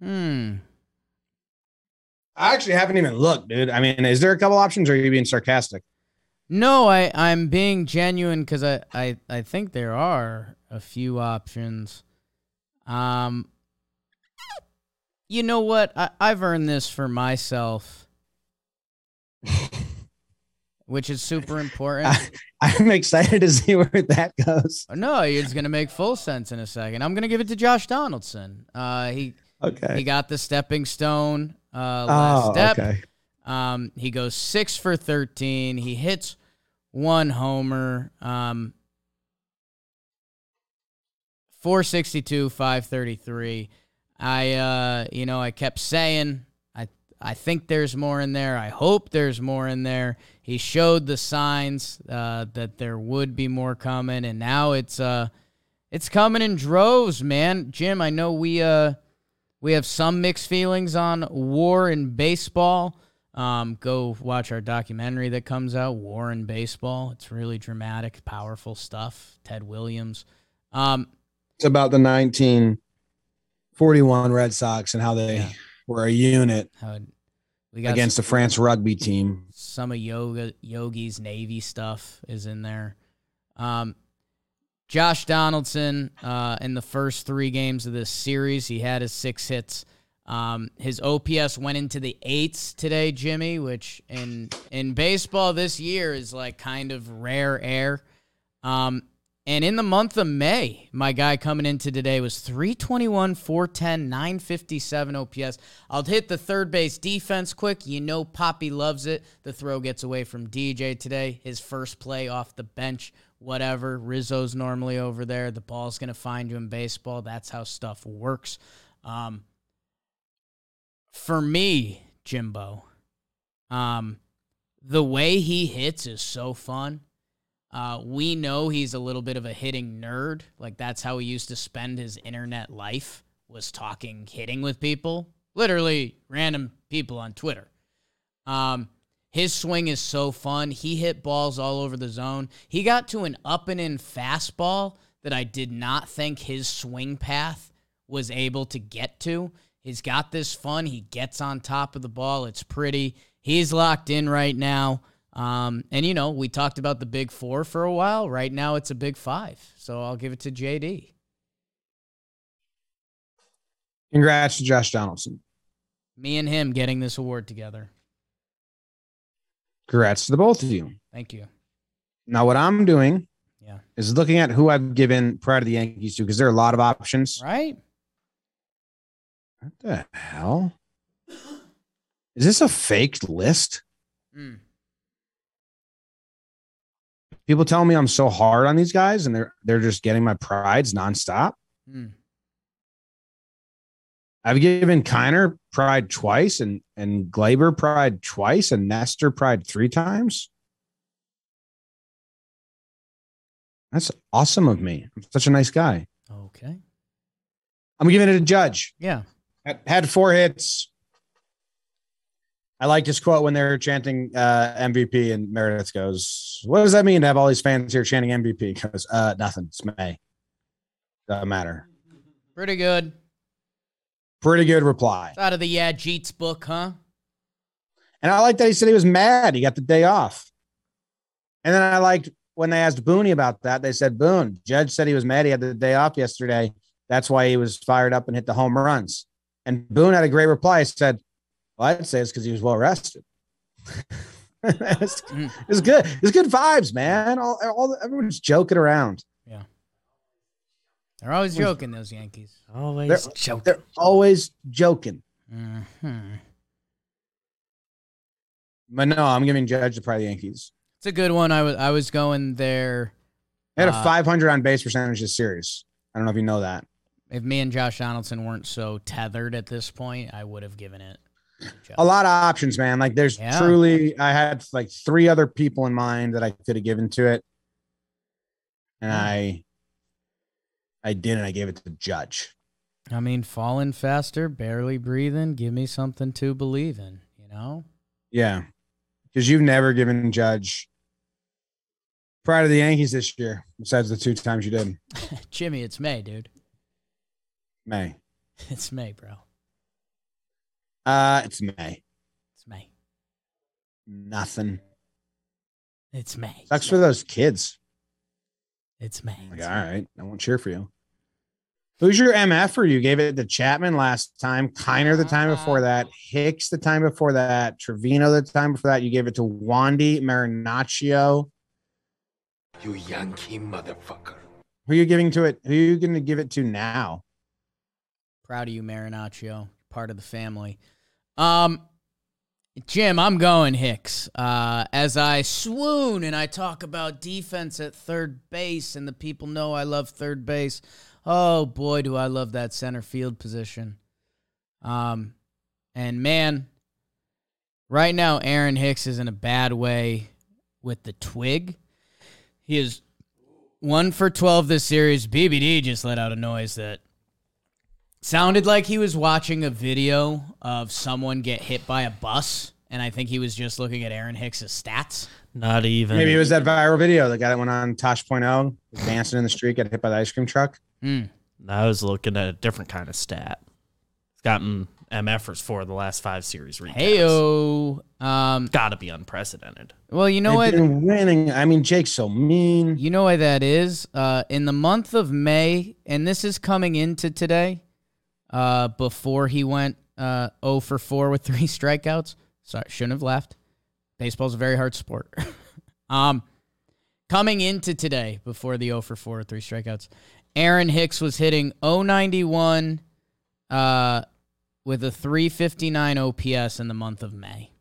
Hmm. I actually haven't even looked, dude. I mean, is there a couple options or are you being sarcastic? No, I, I'm being genuine because I, I, I think there are a few options. Um, you know what? I, I've earned this for myself, which is super important. I'm excited to see where that goes. no, it's gonna make full sense in a second. I'm gonna give it to Josh Donaldson. Uh, he Okay. he got the stepping stone uh, last oh, step. okay. Um, he goes six for 13. He hits one homer. Um, 462, 533. I, uh, you know, I kept saying, I, I think there's more in there. I hope there's more in there. He showed the signs uh, that there would be more coming, and now it's, uh, it's coming in droves, man. Jim, I know we, uh, we have some mixed feelings on war in baseball. Um, go watch our documentary that comes out, War in Baseball. It's really dramatic, powerful stuff. Ted Williams. Um, about the 1941 Red Sox and how they Yeah. were a unit how against the France rugby team. some of yoga yogi's navy stuff is in there um, josh donaldson uh, in the first three games of this series he had his six hits um, his ops went into the eights today jimmy which in in baseball this year is like kind of rare air um, and in the month of May, my guy coming into today was 321, 410, 957 OPS. I'll hit the third base defense quick. You know Poppy loves it. The throw gets away from DJ today. His first play off the bench, whatever. Rizzo's normally over there. The ball's going to find you in baseball. That's how stuff works. Um, for me, Jimbo, um, the way he hits is so fun. Uh, we know he's a little bit of a hitting nerd. Like that's how he used to spend his internet life was talking hitting with people, literally random people on Twitter. Um, his swing is so fun. He hit balls all over the zone. He got to an up and in fastball that I did not think his swing path was able to get to. He's got this fun. He gets on top of the ball. It's pretty. He's locked in right now. Um, and you know, we talked about the big four for a while. Right now, it's a big five. So I'll give it to JD. Congrats to Josh Donaldson. Me and him getting this award together. Congrats to the both of you. Thank you. Now, what I'm doing Yeah. is looking at who I've given Pride of the Yankees to because there are a lot of options. Right? What the hell? Is this a fake list? Mm. People tell me I'm so hard on these guys and they're they're just getting my prides nonstop. Mm. I've given Kiner pride twice and and Gleyber pride twice and Nestor pride three times. That's awesome of me. I'm such a nice guy. Okay. I'm giving it a judge. Yeah. Had four hits. I liked his quote when they were chanting uh, MVP, and Meredith goes, "What does that mean to have all these fans here chanting MVP?" He goes, "Uh, nothing. It's May. Doesn't matter." Pretty good. Pretty good reply. It's out of the Yeah Jeets book, huh? And I like that he said he was mad. He got the day off. And then I liked when they asked Booney about that. They said, Boone, Judge said he was mad. He had the day off yesterday. That's why he was fired up and hit the home runs. And Boone had a great reply. He said, Well, I'd say it's because he was well rested. it's, it's good. It's good vibes, man. All, all everyone's joking around. Yeah, they're always joking, those Yankees. Always They're, joking. they're always joking. Mhm. But no, I'm giving Judge the probably Yankees. It's a good one. I was I was going there. They had a Uh, 500 on base percentage this series. I don't know if you know that. If me and Josh Donaldson weren't so tethered at this point, I would have given it. A lot of options, man. Like there's Yeah. truly, I had like three other people in mind that I could have given to it, and Hmm. I, I didn't. I gave it to the judge. I mean, falling faster, barely breathing. Give me something to believe in. You know. Yeah, because you've never given Judge prior to the Yankees this year, besides the two times you did. Jimmy, it's May, dude. May. It's May, bro. Uh, it's May. It's May. Nothing. It's May. Sucks for those kids. It's May. Like, all right, I won't cheer for you. Who's your MF? Or you gave it to Chapman last time, Kiner the time before that, Hicks the time before that, Trevino the time before that. You gave it to Wandy Marinaccio. You Yankee motherfucker. Who are you giving to it? Who are you going to give it to now? Proud of you, Marinaccio. Part of the family. Um, Jim, I'm going Hicks. Uh, as I swoon and I talk about defense at third base, and the people know I love third base. Oh boy, do I love that center field position. Um, and man, right now Aaron Hicks is in a bad way with the twig. He is one for twelve this series. BBD just let out a noise that sounded like he was watching a video of someone get hit by a bus, and I think he was just looking at Aaron Hicks's stats. Not even. Maybe it was that viral video, the guy that went on Tosh.0, was dancing in the street, got hit by the ice cream truck. Hmm. I was looking at a different kind of stat. It's gotten MFers for the last five series recaps. Heyo. Um, Got to be unprecedented. well, you know They've what? been winning. I mean, Jake's so mean. You know why that is? Uh, in the month of May, and this is coming into today, uh, before he went uh, 0 for 4 with three strikeouts. Sorry, shouldn't have left. Baseball's a very hard sport. um, coming into today, before the 0 for 4 with three strikeouts, Aaron Hicks was hitting 091 uh, with a 359 OPS in the month of May.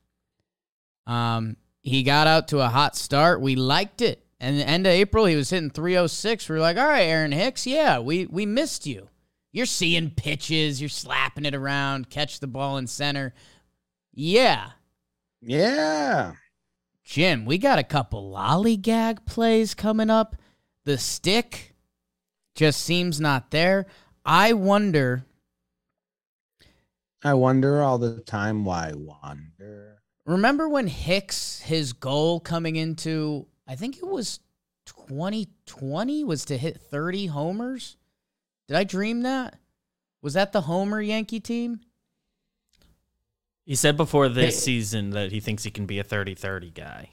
Um, he got out to a hot start. We liked it. And the end of April, he was hitting 306. We were like, all right, Aaron Hicks, yeah, we, we missed you. You're seeing pitches, you're slapping it around, catch the ball in center. Yeah. Yeah. Jim, we got a couple lollygag plays coming up. The stick just seems not there. I wonder I wonder all the time why wonder. Remember when Hicks, his goal coming into, I think it was 2020, was to hit 30 homers? Did I dream that? Was that the Homer Yankee team? He said before this season that he thinks he can be a 30-30 guy.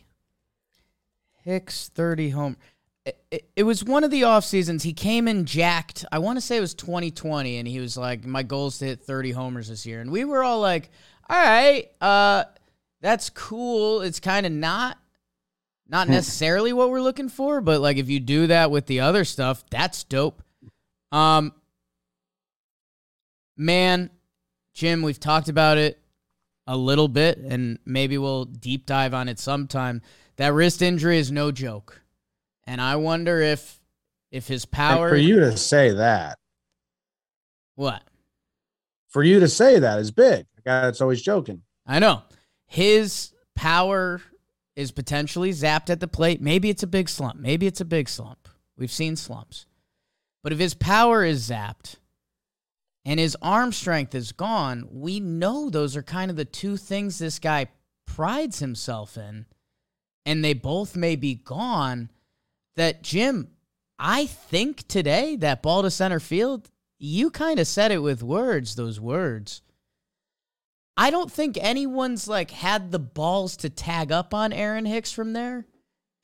Hicks 30 home. It, it, it was one of the off seasons. He came in jacked. I want to say it was 2020, and he was like, "My goal is to hit 30 homers this year." And we were all like, "All right, uh, that's cool. It's kind of not, not necessarily what we're looking for, but like if you do that with the other stuff, that's dope." Um, man, Jim, we've talked about it a little bit, and maybe we'll deep dive on it sometime. That wrist injury is no joke, and I wonder if if his And power. for you to say that, what for you to say that is big. The guy that's always joking. I know, his power is potentially zapped at the plate. Maybe it's a big slump. Maybe it's a big slump. We've seen slumps, but if his power is zapped and his arm strength is gone, we know those are kind of the two things this guy prides himself in, and they both may be gone. That Jim, I think today that ball to center field, you kind of said it with words, those words. I don't think anyone's like had the balls to tag up on Aaron Hicks from there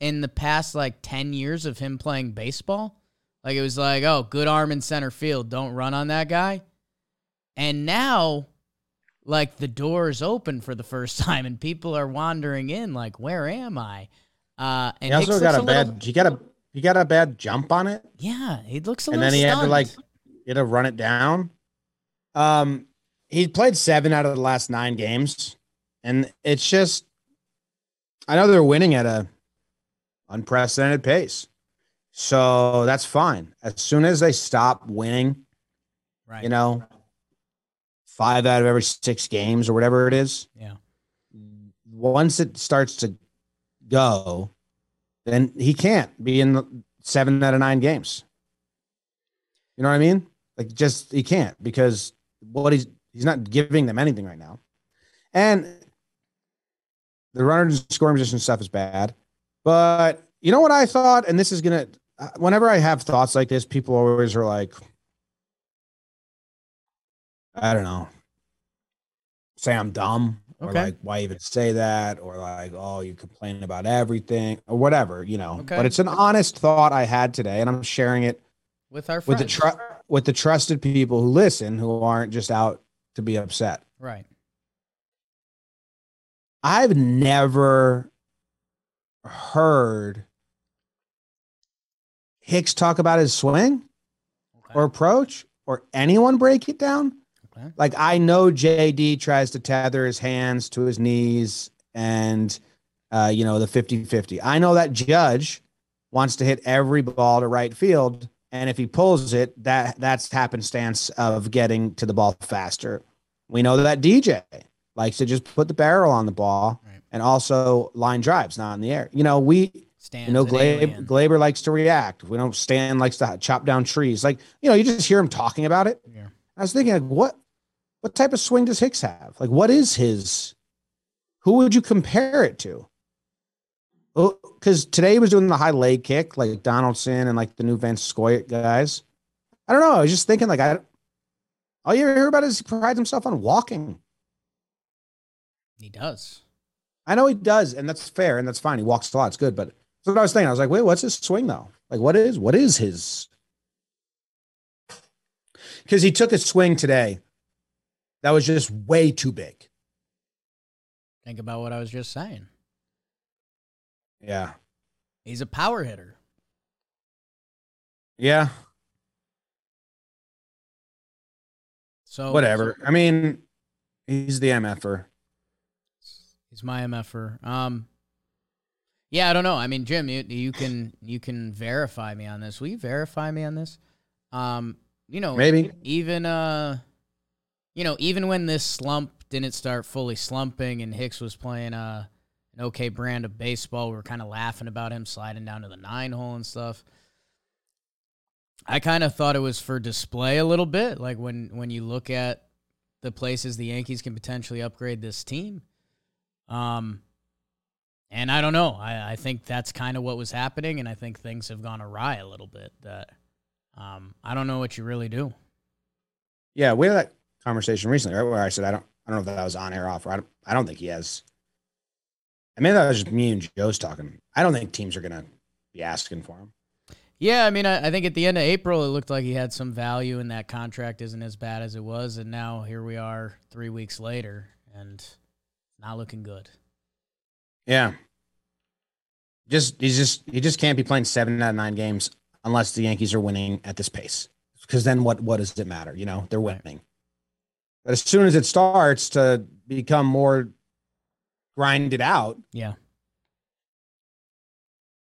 in the past like 10 years of him playing baseball. Like it was like, oh, good arm in center field. Don't run on that guy. And now, like the door is open for the first time and people are wandering in, like, where am I? Uh, and He also Hicks got looks a bad. little- he got a he got a bad jump on it, yeah, he looks a and little And then he had to like he had to run it down. Um, he played seven out of the last nine games, and it's just I know they're winning at a unprecedented pace, so that's fine. As soon as they stop winning, right. you know, five out of every six games or whatever it is. Yeah. Once it starts to go, then he can't be in the seven out of nine games. You know what I mean? Like just he can't because what he's he's not giving them anything right now. And the runners and scoring position stuff is bad. But you know what I thought? And this is gonna Uh, whenever I have thoughts like this, people always are like, I don't know, say I'm dumb or like, why even say that? Or like, oh, you complain about everything or whatever, you know. Okay. But it's an honest thought I had today, and I'm sharing it With our with the tr- with the trusted people who listen, who aren't just out to be upset. right. I've never heard Hicks talk about his swing Okay. or approach or anyone break it down. Okay. Like I know JD tries to tether his hands to his knees and uh, you know, the 50-50. I know that judge wants to hit every ball to right field. And if he pulls it, that that's happenstance of getting to the ball faster. We know that DJ likes to just put the barrel on the ball Right. and also line drives, not in the air. You know, we Stan's you know, an Gleyber, likes to react. We know Stan likes to chop down trees. Like, you know, you just hear him talking about it. Yeah. I was thinking, like, what what type of swing does Hicks have? Like, what is his? Who would you compare it to? Oh, because today he was doing the high leg kick, like Donaldson and like the new Van Scoyoc guys. I don't know. I was just thinking, like, I all you hear about is he prides himself on walking. He does. I know he does, and that's fair, and that's fine. He walks a lot. It's good, but that's what I was thinking. I was like, wait, what's his swing though? Like, what is what is his? Because he took a swing today that was just way too big. Think about what I was just saying. Yeah, He's a power hitter. yeah, So whatever. I mean, he's the mf'er. He's my MFer. Um, yeah, I don't know. I mean, Jim, you, you can you can verify me on this. Will you verify me on this? Um, you know, Maybe. even uh, you know, even when this slump didn't start fully slumping and Hicks was playing uh an okay brand of baseball, we were kind of laughing about him sliding down to the nine hole and stuff. I kind of thought it was for display a little bit, like when when you look at the places the Yankees can potentially upgrade this team. Um, and I don't know. I, I think that's kind of what was happening, and I think things have gone awry a little bit. That um, I don't know what you really do. Yeah, we had that conversation recently, right? Where I said I don't, I don't know if that was on air or off. Or I don't, I don't think he has. I mean, that was just me and Joe's talking. I don't think teams are gonna be asking for him. Yeah, I mean, I, I think at the end of April, it looked like he had some value, and that contract isn't as bad as it was. And now here we are, three weeks later, and not looking good. Yeah. Just he's just he just can't be playing seven out of nine games unless the Yankees are winning at this pace. Because then what what does it matter? You know, they're winning. But as soon as it starts to become more grinded out, Yeah,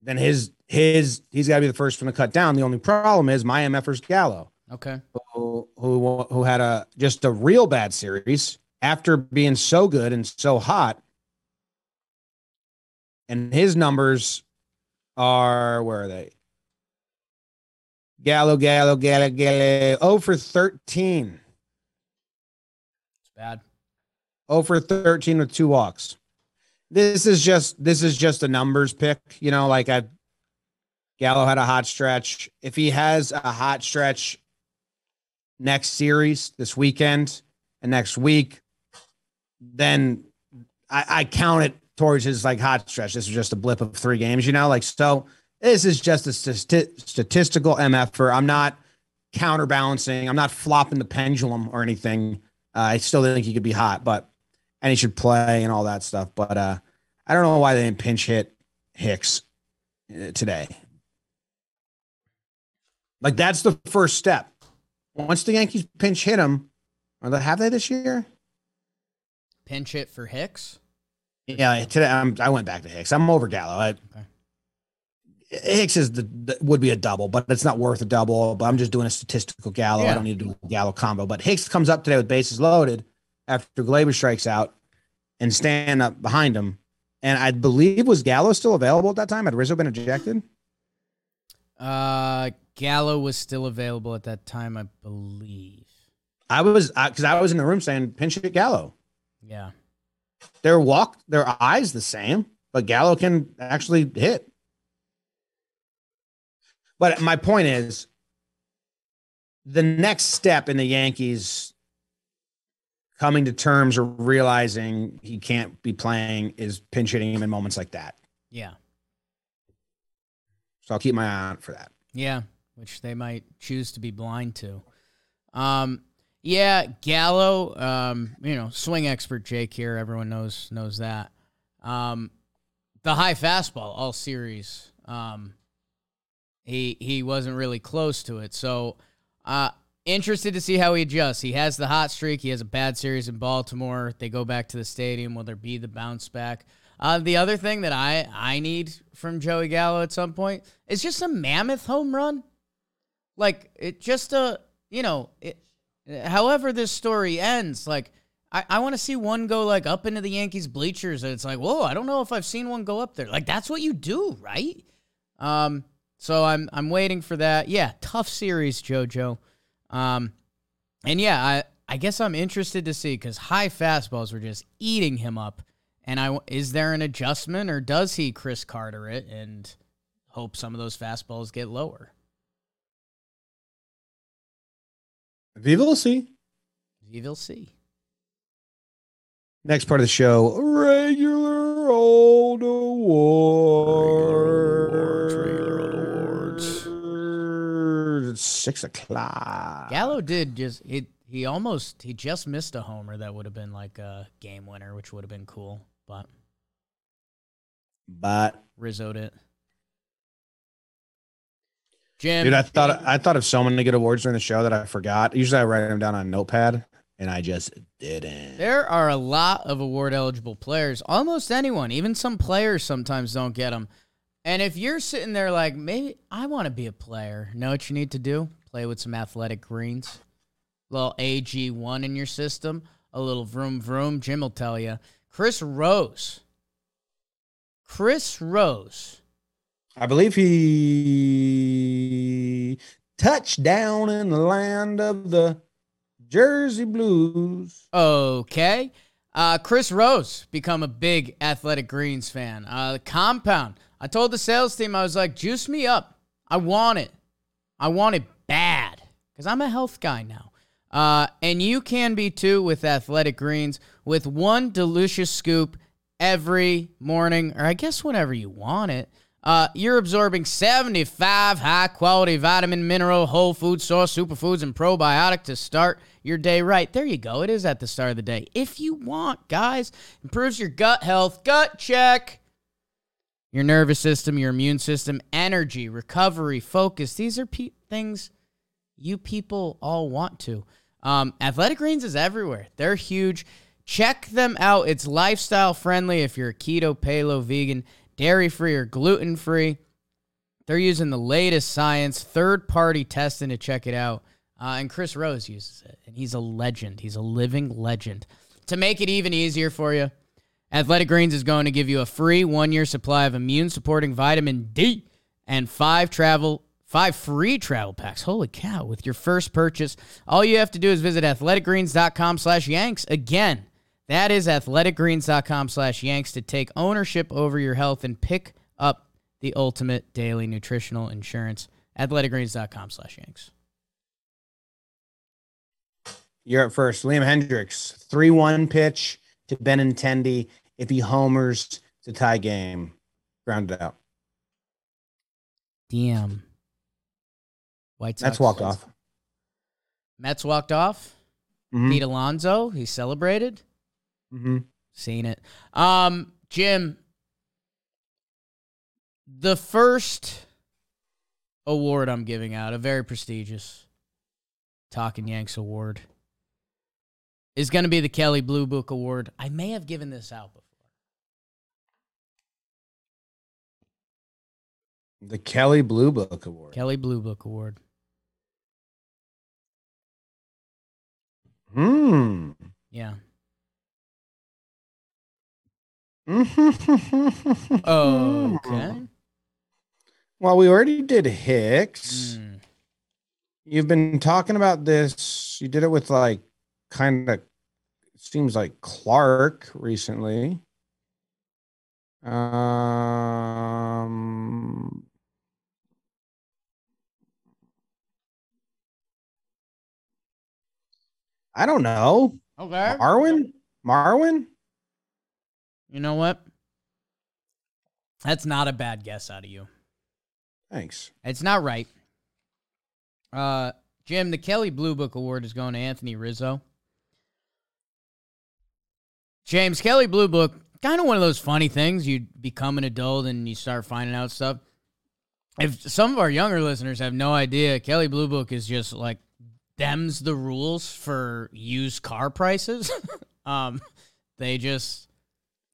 then his his he's got to be the first one to cut down. The only problem is my MFers Gallo, okay, who who who had a just a real bad series after being so good and so hot. And his numbers are where are they? Gallo, Gallo, Gallo, Gallo. Oh for 13. it's bad. Oh for 13 with two walks. This is just this is just a numbers pick. You know, like I Gallo had a hot stretch. If he has a hot stretch next series this weekend and next week, then I, I count it towards his like hot stretch. This is just a blip of three games, you know, like so. This is just a stati- statistical MF for. I'm not counterbalancing. I'm not flopping the pendulum or anything. Uh, I still think he could be hot, but and he should play and all that stuff. But uh, I don't know why they didn't pinch hit Hicks uh, today. Like that's the first step. Once the Yankees pinch hit him, or have they this year? Pinch hit for Hicks. Yeah, today I'm, I went back to Hicks. I'm over Gallo. I, Okay. Hicks is the, the would be a double, but it's not worth a double. But I'm just doing a statistical Gallo. I don't need to do a Gallo combo. But Hicks comes up today with bases loaded after Gleyber strikes out and stand up behind him. And I believe was Gallo still available at that time? Had Rizzo been ejected? Uh, Gallo was still available at that time, I believe. I was because I was in the room saying pinch it Gallo. Yeah. Their walk, their eyes the same, but Gallo can actually hit. But my point is, the next step in the Yankees coming to terms or realizing he can't be playing is pinch hitting him in moments like that. Yeah. So I'll keep my eye out for that. Yeah, which they might choose to be blind to. Um, yeah, Gallo, um, you know, swing expert Jake here. Everyone knows knows that. Um, the high fastball all series. Um, he he wasn't really close to it. So, uh, interested to see how he adjusts. He has the hot streak. He has a bad series in Baltimore. They go back to the stadium. Will there be the bounce back? Uh, the other thing that I I need from Joey Gallo at some point is just a mammoth home run. Like it just a you know it, however this story ends like I, I want to see one go like up into the Yankees bleachers and it's like whoa I don't know if I've seen one go up there. Like that's what you do right? Um so I'm I'm waiting for that. Yeah tough series JoJo. Um and yeah I I guess I'm interested to see because high fastballs were just eating him up. And I is there an adjustment or does he Chris Carter it and hope some of those fastballs get lower We will see. we will see. Next part of the show, regular old awards. Regular awards. It's six o'clock. Gallo did just he he almost he just missed a homer that would have been like a game winner, which would have been cool, but But Rizzoed it. Jim, dude, I thought I thought of so many good awards during the show that I forgot. Usually I write them down on a notepad, and I just didn't. there are a lot of award eligible players. Almost anyone, even some players sometimes don't get them. And if you're sitting there like, maybe I want to be a player, know what you need to do? Play with some athletic greens. A little AG1 in your system, a little vroom vroom. Jim will tell you. Chris Rose. Chris Rose. I believe he touched down in the land of the Jersey Blues. Okay. Uh, Chris Rose become a big Athletic Greens fan. Uh, compound. I told the sales team I was like, juice me up. I want it. I want it bad because I'm a health guy now. Uh, and you can be too with Athletic Greens with one delicious scoop every morning, or I guess whenever you want it. Uh, you're absorbing 75 high quality vitamin, mineral, whole food source, superfoods, and probiotic to start your day right. There you go. It is at the start of the day. If you want, guys, improves your gut health. Gut check. Your nervous system, your immune system, energy, recovery, focus. These are pe- things you people all want to. Um, Athletic Greens is everywhere. They're huge. Check them out. It's lifestyle friendly if you're a keto, paleo, vegan, dairy free, or gluten free. They're using the latest science, third party testing to check it out. Uh, and Chris Rose uses it, and he's a legend. He's a living legend. To make it even easier for you, Athletic Greens is going to give you a free one year supply of immune supporting vitamin D and five travel five free travel packs. Holy cow, with your first purchase. All you have to do is visit athleticgreens.com slash yanks. Again, that is athleticgreens.com slash yanks to take ownership over your health and pick up the ultimate daily nutritional insurance. Athleticgreens.com slash yanks. You're up first. Liam Hendriks, 3 1 pitch to Benintendi. If he homers, a tie game. Grounded out. Damn. White Sox. That's walked off. Mets walked off. Mhm. Pete Alonso, he celebrated. Mm-hmm. Seen it. Um, Jim, the first award I'm giving out, a very prestigious Talking Yanks award, is going to be the Kelley Blue Book Award. I may have given this out before. The Kelley Blue Book Award. Kelley Blue Book Award. Hmm. Yeah. Oh. Okay. Well, we already did Hicks. Mm. You've been talking about this. You did it with like kind of seems like Clark recently. Um I don't know. Okay. Marwin? Marwin? You know what? That's not a bad guess out of you. Thanks. It's not right. Uh, Jim, the Kelley Blue Book Award is going to Anthony Rizzo. James Kelley Blue Book, kind of one of those funny things. You become an adult and you start finding out stuff. If some of our younger listeners have no idea, Kelley Blue Book is just like them's the rules for used car prices. um, they just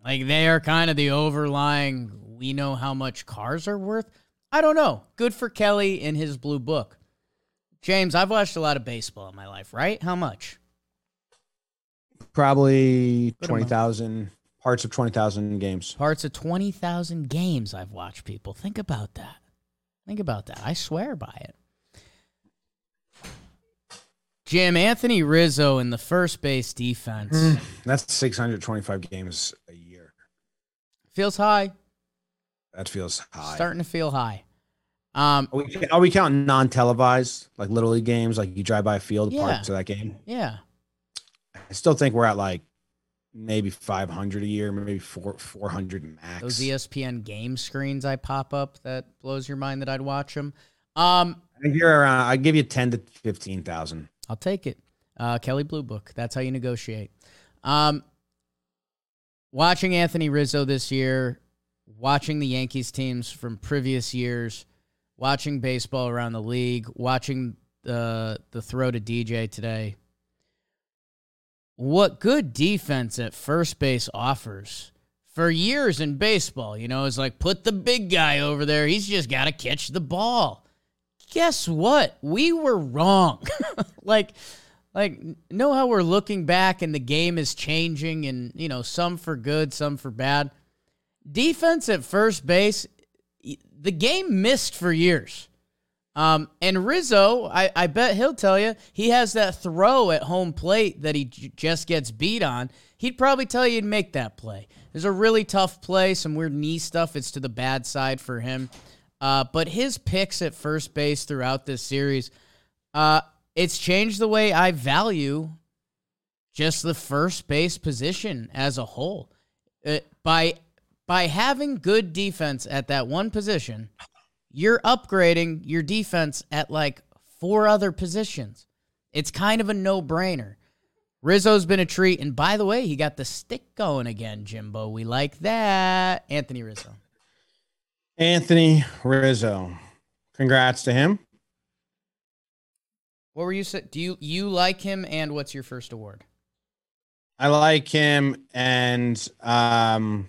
like they are kind of the overlying. We know how much cars are worth. I don't know. Good for Kelly in his blue book. James, I've watched a lot of baseball in my life, right? How much? Probably Good twenty amount. parts of twenty thousand games. Parts of 20,000 games I've watched people. Think about that. Think about that. I swear by it. Jim, Anthony Rizzo in the first base defense That's six hundred twenty-five games a year. Feels high. That feels high. Starting to feel high. Um, Are we, are we counting non-televised, like little league games, like you drive by a field, Yeah. parts of that game? yeah. I still think we're at like maybe five hundred a year, maybe four four hundred max. Those ESPN game screens I pop up that blows your mind that I'd watch them. Um, I think you're around. I give you ten to fifteen thousand. I'll take it. Uh, Kelley Blue Book. That's how you negotiate. Um, watching Anthony Rizzo this year, watching the Yankees teams from previous years, watching baseball around the league, watching the the throw to DJ today. What good defense at first base offers for years in baseball, you know, is like put the big guy over there. He's just got to catch the ball. Guess what? We were wrong. like like know how we're looking back and the game is changing and you know some for good some for bad. Defense at first base the game missed for years. Um, and rizzo I, I bet he'll tell you he has that throw at home plate that he j- just gets beat on. He'd probably tell you to make that play. There's a really tough play some weird knee stuff. It's to the bad side for him. Uh, but his picks at first base throughout this series uh, it's changed the way I value just the first base position as a whole. Uh, by by having good defense at that one position, you're upgrading your defense at like four other positions. It's kind of a no-brainer. Rizzo's been a treat, and by the way, he got the stick going again, Jimbo. We like that. Anthony Rizzo. Anthony Rizzo. Congrats to him. What were you say? Do you you like him? And what's your first award? I like him, and um,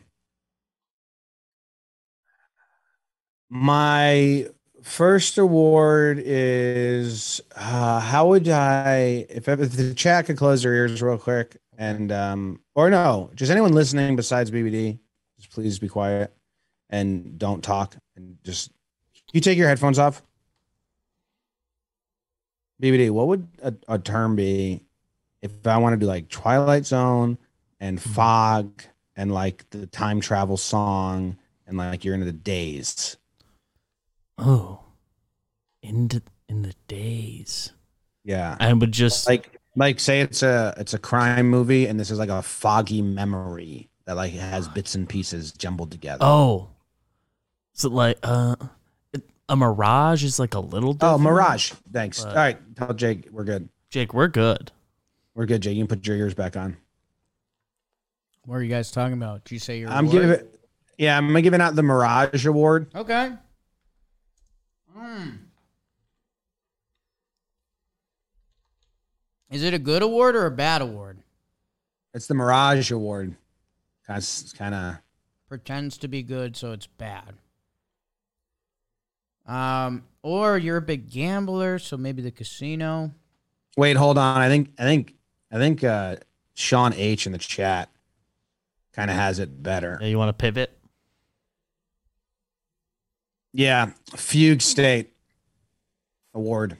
my first award is uh, how would I if, if the chat could close their ears real quick and um, or no, just anyone listening besides BBD, just please be quiet and don't talk and just you take your headphones off. BBD, what would a, a term be if I want to do like Twilight Zone and Fog and like the time travel song and like you're into the days? Oh, into in the days. Yeah. I would just like like say it's a it's a crime movie and this is like a foggy memory that like has bits and pieces jumbled together. oh, is it like uh, a mirage is like a little. Oh, Mirage. Thanks. But- All right, tell Jake we're good. Jake, we're good. We're good, Jake. You can put your ears back on. What are you guys talking about? Did you say your I'm award? giving yeah, I'm giving out the Mirage Award. Okay. Hmm. Is it a good award or a bad award? It's the Mirage Award. Kind of, kind of Pretends to be good, so it's bad. Um, or you're a big gambler, so maybe the casino. Wait, hold on. I think I think I think uh Sean H in the chat kind of has it better. Yeah, you want to pivot? Yeah, Fugue State Award.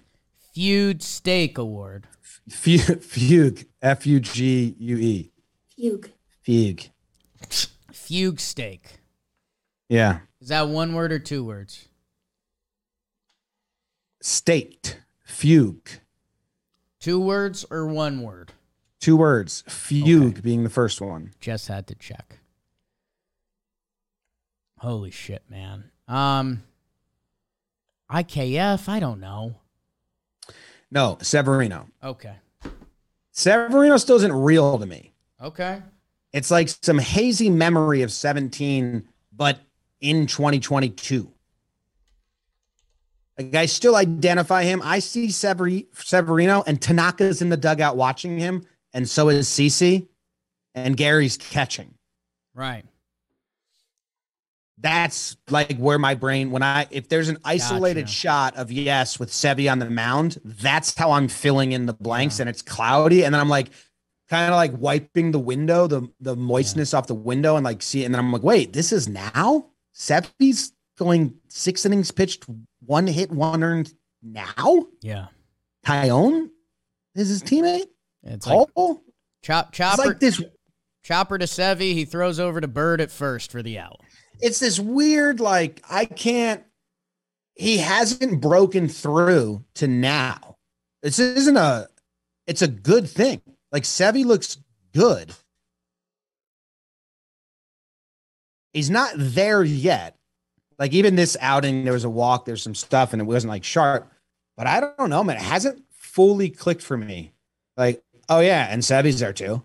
Feud Steak Award. Fugue, Fugue, F U G U E. Fugue. Fugue. Fugue Steak. Yeah, Is that one word or two words? State. Fugue. Two words or one word? Two words. Fugue being the first one. Just had to check. Holy shit, man. Um, IKF. I don't know. No, Severino. Okay. Severino still isn't real to me. Okay. It's like some hazy memory of 17, but in 2022. Like I still identify him. I see Severi- Severino and Tanaka's in the dugout watching him, and so is Cece, and Gary's catching. Right. That's like where my brain, when I, if there's an isolated Gotcha. shot of yes with Sevi on the mound, that's how I'm filling in the blanks, and it's cloudy, and then I'm like, kind of like wiping the window, the the moistness off the window, and like see, and then I'm like, wait, this is now Sevi's going six innings pitched, one hit, one earned now. Yeah. Tyone is his teammate. It's like Cole. chop It's chopper like this. chopper to Sevi. He throws over to Bird at first for the out. It's this weird. Like I can't. He hasn't broken through to now. This isn't a. It's a good thing. Like Sevi looks good. He's not there yet. Like even this outing, there was a walk, there's some stuff, and it wasn't like sharp. But I don't know, man. It hasn't fully clicked for me. Like, oh yeah, and Sevi's there too.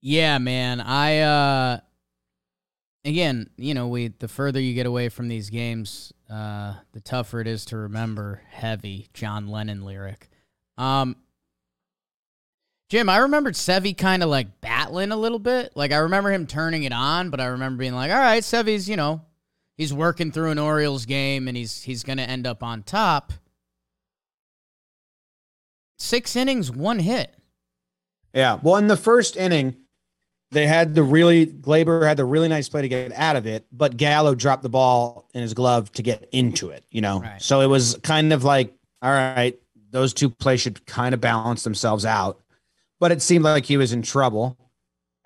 Yeah, man. I uh again, you know, we the further you get away from these games, uh the tougher it is to remember heavy John Lennon lyric. Um Jim, I remembered Sevi kind of like battling a little bit. Like I remember him turning it on, but I remember being like, "All right, Sevi's, you know, he's working through an Orioles game and he's he's going to end up on top." 6 innings, one hit. Yeah. Well, in the first inning, they had the really Gleyber had the really nice play to get out of it, but Gallo dropped the ball in his glove to get into it, you know. Right. So it was kind of like, all right, those two plays should kind of balance themselves out. But it seemed like he was in trouble.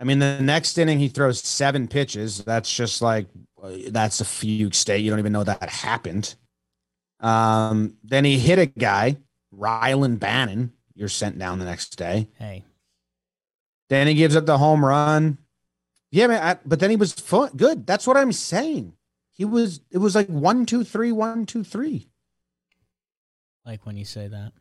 I mean, the next inning he throws seven pitches. That's just like that's a fugue state. You don't even know that happened. Um, then he hit a guy, Rylan Bannon. You're sent down the next day. Hey. Then he gives up the home run. Yeah, man. I, but then he was fun, good. That's what I'm saying. He was. It was like one, two, three, one, two, three. Like when you say that.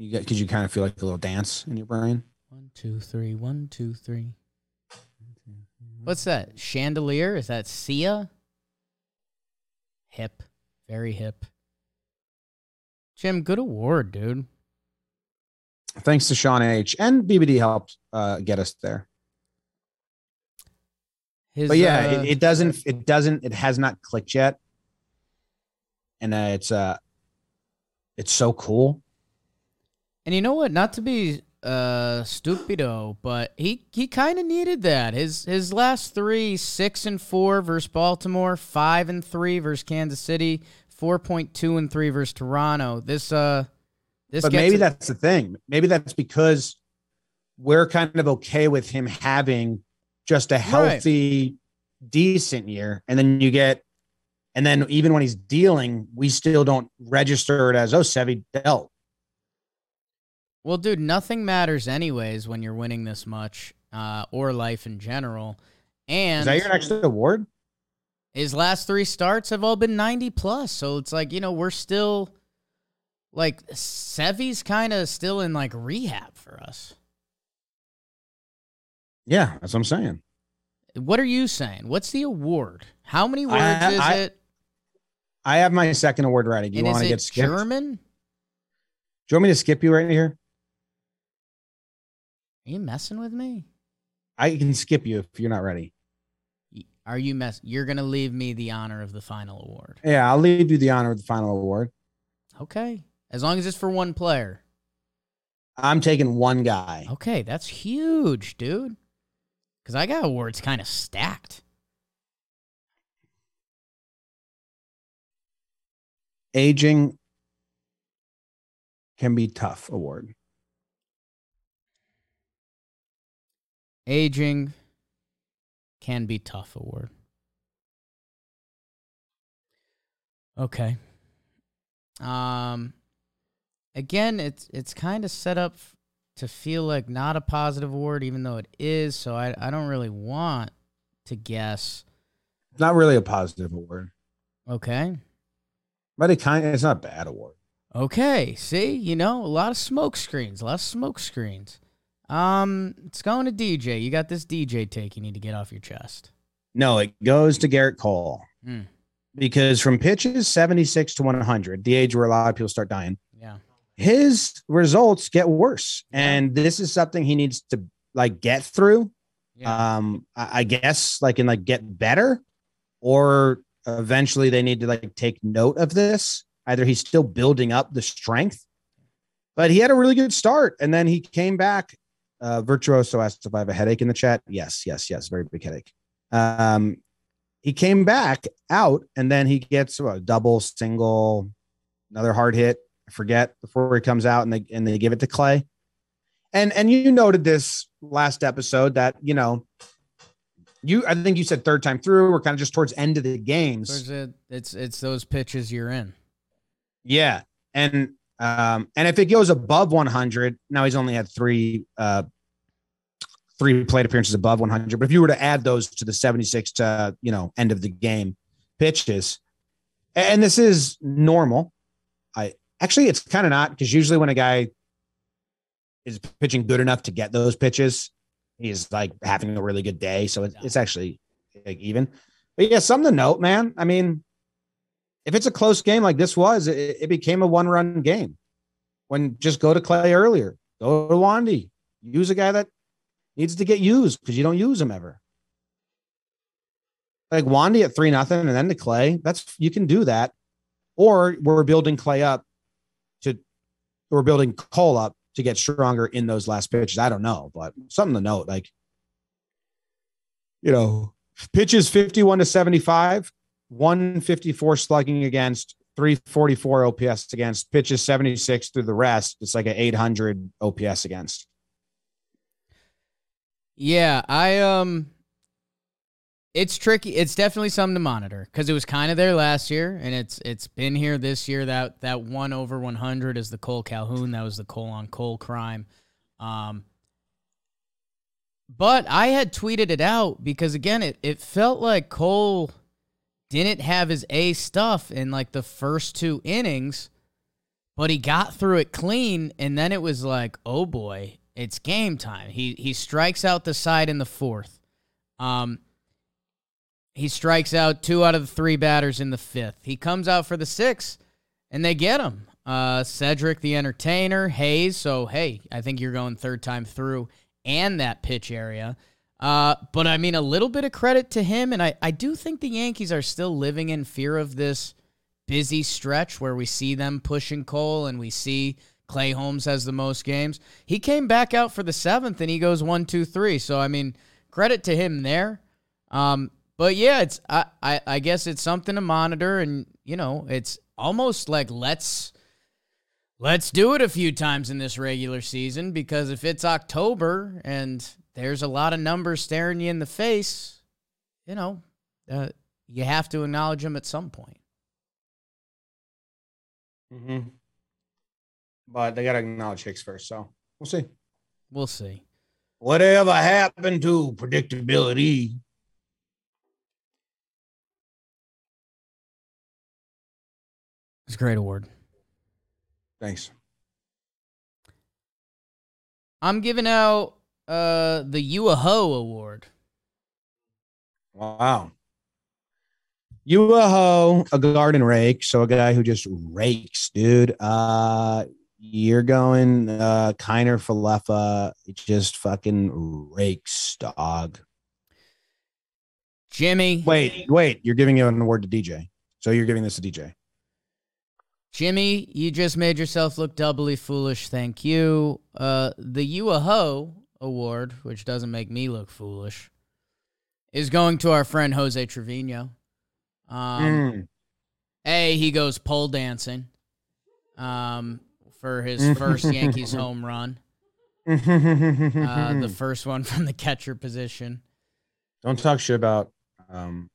You get because you kind of feel like a little dance in your brain. One, two, three, one, two, three. What's that? Chandelier? Is that Sia? Hip. Very hip. Jim, good award, dude. Thanks to Sean H and BBD helped uh, get us there. His, but yeah, uh, it, it doesn't. It doesn't. It has not clicked yet, and uh, it's uh, it's so cool. And you know what? Not to be uh stupido, but he he kind of needed that. His his last three, six and four versus Baltimore, five and three versus Kansas City, four point two and three versus Toronto. This uh, this but maybe it- that's the thing. Maybe that's because we're kind of okay with him having just a healthy, decent year, and then you get, and then even when he's dealing, we still don't register it as oh Sevi dealt. Well, dude, nothing matters anyways when you're winning this much, uh, or life in general. And Is that your next award? his last three starts have all been 90 plus. So it's like, you know, we're still like Sevi's kind of still in like rehab for us. Yeah, that's what I'm saying. What are you saying? What's the award? How many words I- is I- it? I have my second award ready. Do you want to get skipped? German? Do you want me to skip you right here? Are you messing with me? I can skip you if you're not ready. are you mess? You're gonna leave me the honor of the final award. Yeah, I'll leave you the honor of the final award. Okay, as long as it's for one player. I'm taking one guy. Okay, that's huge, dude. Because I got awards kind of stacked. Aging can be tough award. Aging can be tough award. Okay. Um again, it's it's kind of set up to feel like not a positive word, even though it is, so I I don't really want to guess. It's not really a positive award, Okay. but it kind it's not a bad award. Okay, see, you know, a lot of smoke screens, a lot of smoke screens. Um, it's going to DJ. You got this DJ take you need to get off your chest. No, it goes to Gerrit Cole Hmm. because from pitches 76 to 100, the age where a lot of people start dying, Yeah. his results get worse. And this is something he needs to like get through. Yeah. Um, I, I guess like and like get better, or eventually they need to like take note of this. Either he's still building up the strength, but he had a really good start and then he came back. Uh, Virtuoso asked if I have a headache in the chat. Yes, yes, yes, very big headache. Um, he came back out and then he gets a double, single, another hard hit. I forget before he comes out and they and they give it to Clay. And and you noted this last episode that you know you I think you said third time through. We're kind of just towards end of the games. It's it's those pitches you're in. Yeah, and um, and if it goes above 100, now he's only had three uh three plate appearances above 100. But if you were to add those to the 76 to you know end of the game pitches, and this is normal. I actually it's kind of not because usually when a guy is pitching good enough to get those pitches, he's like having a really good day. So it's, it's actually like even. But yeah, something to note, man. I mean, if it's a close game like this was, it, it became a one run game. When just go to Clay earlier, go to Wandy, use a guy that needs to get used because you don't use him ever. Like Wandy at three nothing and then to Clay, that's you can do that. Or we're building Clay up to, we're building Cole up to get stronger in those last pitches. I don't know, but something to note. Like, you know, pitches 51 to 75, 154 slugging against, 344 OPS against, pitches 76 through the rest. It's like an 800 OPS against. Yeah, I um it's tricky. It's definitely something to monitor because it was kind of there last year, and it's it's been here this year. That that one over 100 is the Cole Calhoun. That was the Cole on Cole crime. Um, but I had tweeted it out because again, it it felt like Cole didn't have his A stuff in like the first two innings, but he got through it clean, and then it was like, oh boy, it's game time. He he strikes out the side in the fourth. Um, he strikes out two out of the three batters in the fifth. He comes out for the sixth, and they get him. Uh, Cedric the entertainer, Hays. So hey, I think you're going third time through, and that pitch area. Uh, but I mean, a little bit of credit to him, and I I do think the Yankees are still living in fear of this busy stretch where we see them pushing Cole and we see Clay Holmes has the most games. He came back out for the seventh and he goes one, two, three. So I mean, credit to him there. Um, but yeah, it's I, I I guess it's something to monitor, and you know, it's almost like let's let's do it a few times in this regular season because if it's October and there's a lot of numbers staring you in the face, you know, uh, you have to acknowledge them at some point. Mm-hmm. But they got to acknowledge Hicks first. So we'll see. We'll see. Whatever happened to predictability? It's a great award. Thanks. I'm giving out uh the UAHO award. Wow. You a hoe, a garden rake, so a guy who just rakes, dude. Uh you're going uh Kiner Falefa, just fucking rakes, dog. Jimmy. Wait, wait. You're giving an award to DJ. So you're giving this to DJ. Jimmy, you just made yourself look doubly foolish. Thank you. Uh, the You a Ho award, which doesn't make me look foolish, is going to our friend Jose Trevino. Um, Mm. A, he goes pole dancing um, for his first Yankees home run, uh, the first one from the catcher position. Don't talk shit about. Um,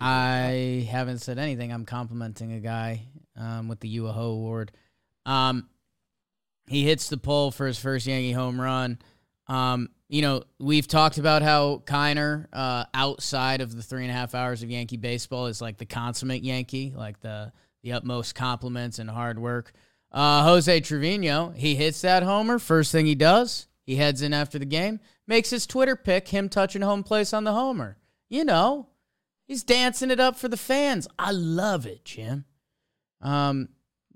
I haven't said anything. I'm complimenting a guy um, with the UAHO award. Um, he hits the pole for his first Yankee home run. Um, you know, we've talked about how Kiner, uh, outside of the three and a half hours of Yankee baseball, is like the consummate Yankee, like the the utmost compliments and hard work. Uh, Jose Trevino, he hits that homer. First thing he does, he heads in after the game, makes his Twitter pic him touching home place on the homer. You know, he's dancing it up for the fans. I love it, Jim. Um,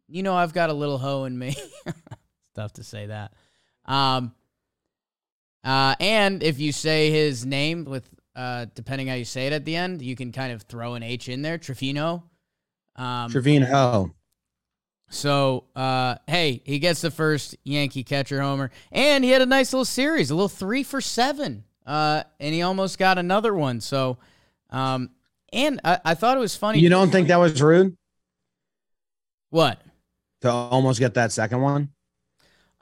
you know, I've got a little hoe in me. it's tough to say that. Um, uh, and if you say his name with, uh, depending how you say it at the end, you can kind of throw an H in there, Trevino. Um, Trevino. so, uh, hey, he gets the first Yankee catcher homer, and he had a nice little series, a little three for seven, uh, and he almost got another one. So, um, and I, I thought it was funny. You don't think that was rude what? to almost get that second one?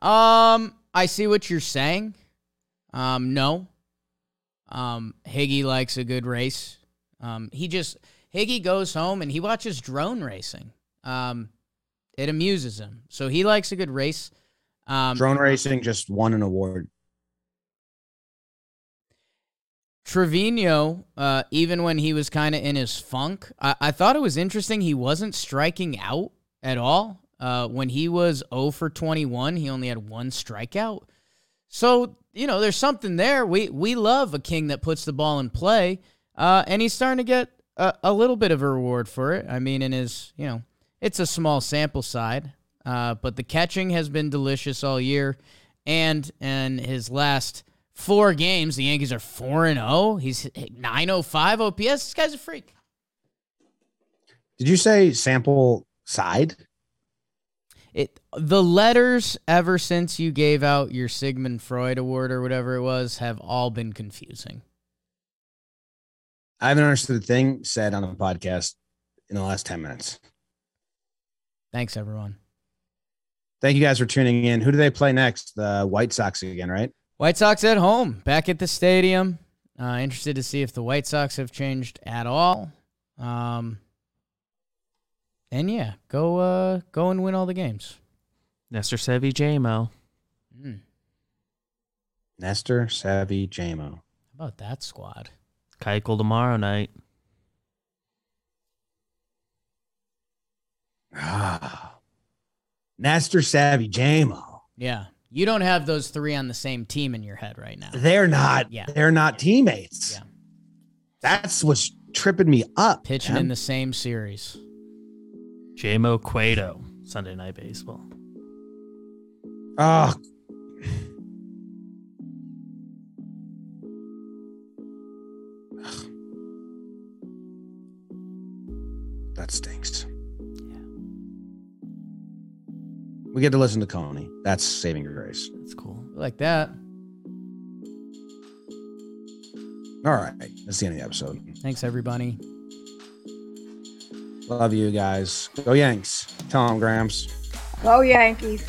Um, I see what you're saying. Um, no. Um, Higgy likes a good race. Um, he just Higgy goes home and he watches drone racing. Um, it amuses him, so he likes a good race. Um, Drone racing just won an award. Trevino, uh, even when he was kind of in his funk, I-, I thought it was interesting. He wasn't striking out at all. Uh, when he was 0 for 21, he only had one strikeout. So, you know, there's something there. We we love a king that puts the ball in play, uh, and he's starting to get a, a little bit of a reward for it. I mean, in his, you know, it's a small sample side, uh, but the catching has been delicious all year. And in his last four games, the Yankees are 4 and 0. He's 905 OPS. This guy's a freak. Did you say sample side? It the letters ever since you gave out your Sigmund Freud award or whatever it was have all been confusing. I haven't understood a thing said on the podcast in the last 10 minutes. Thanks everyone. Thank you guys for tuning in. Who do they play next? The White Sox again, right? White Sox at home, back at the stadium. Uh, interested to see if the White Sox have changed at all. Um, and yeah, go uh, go and win all the games. Nestor Sevi JMO. Mm, Nestor, Savvy, JMO. how about that squad? Keuchel tomorrow night. Ah. Nestor, Savvy, JMO. Yeah, you don't have those three on the same team in your head right now. They're not. Yeah. They're not teammates. Yeah. That's what's tripping me up. Pitching man. in the same series. JMO Cueto. Sunday night baseball. Oh. That stinks. We get to listen to Coney. That's saving grace. That's cool. Like that. All right. That's the end of the episode. Thanks everybody. Love you guys. Go Yanks. Tell them, Grams. Go Yankees.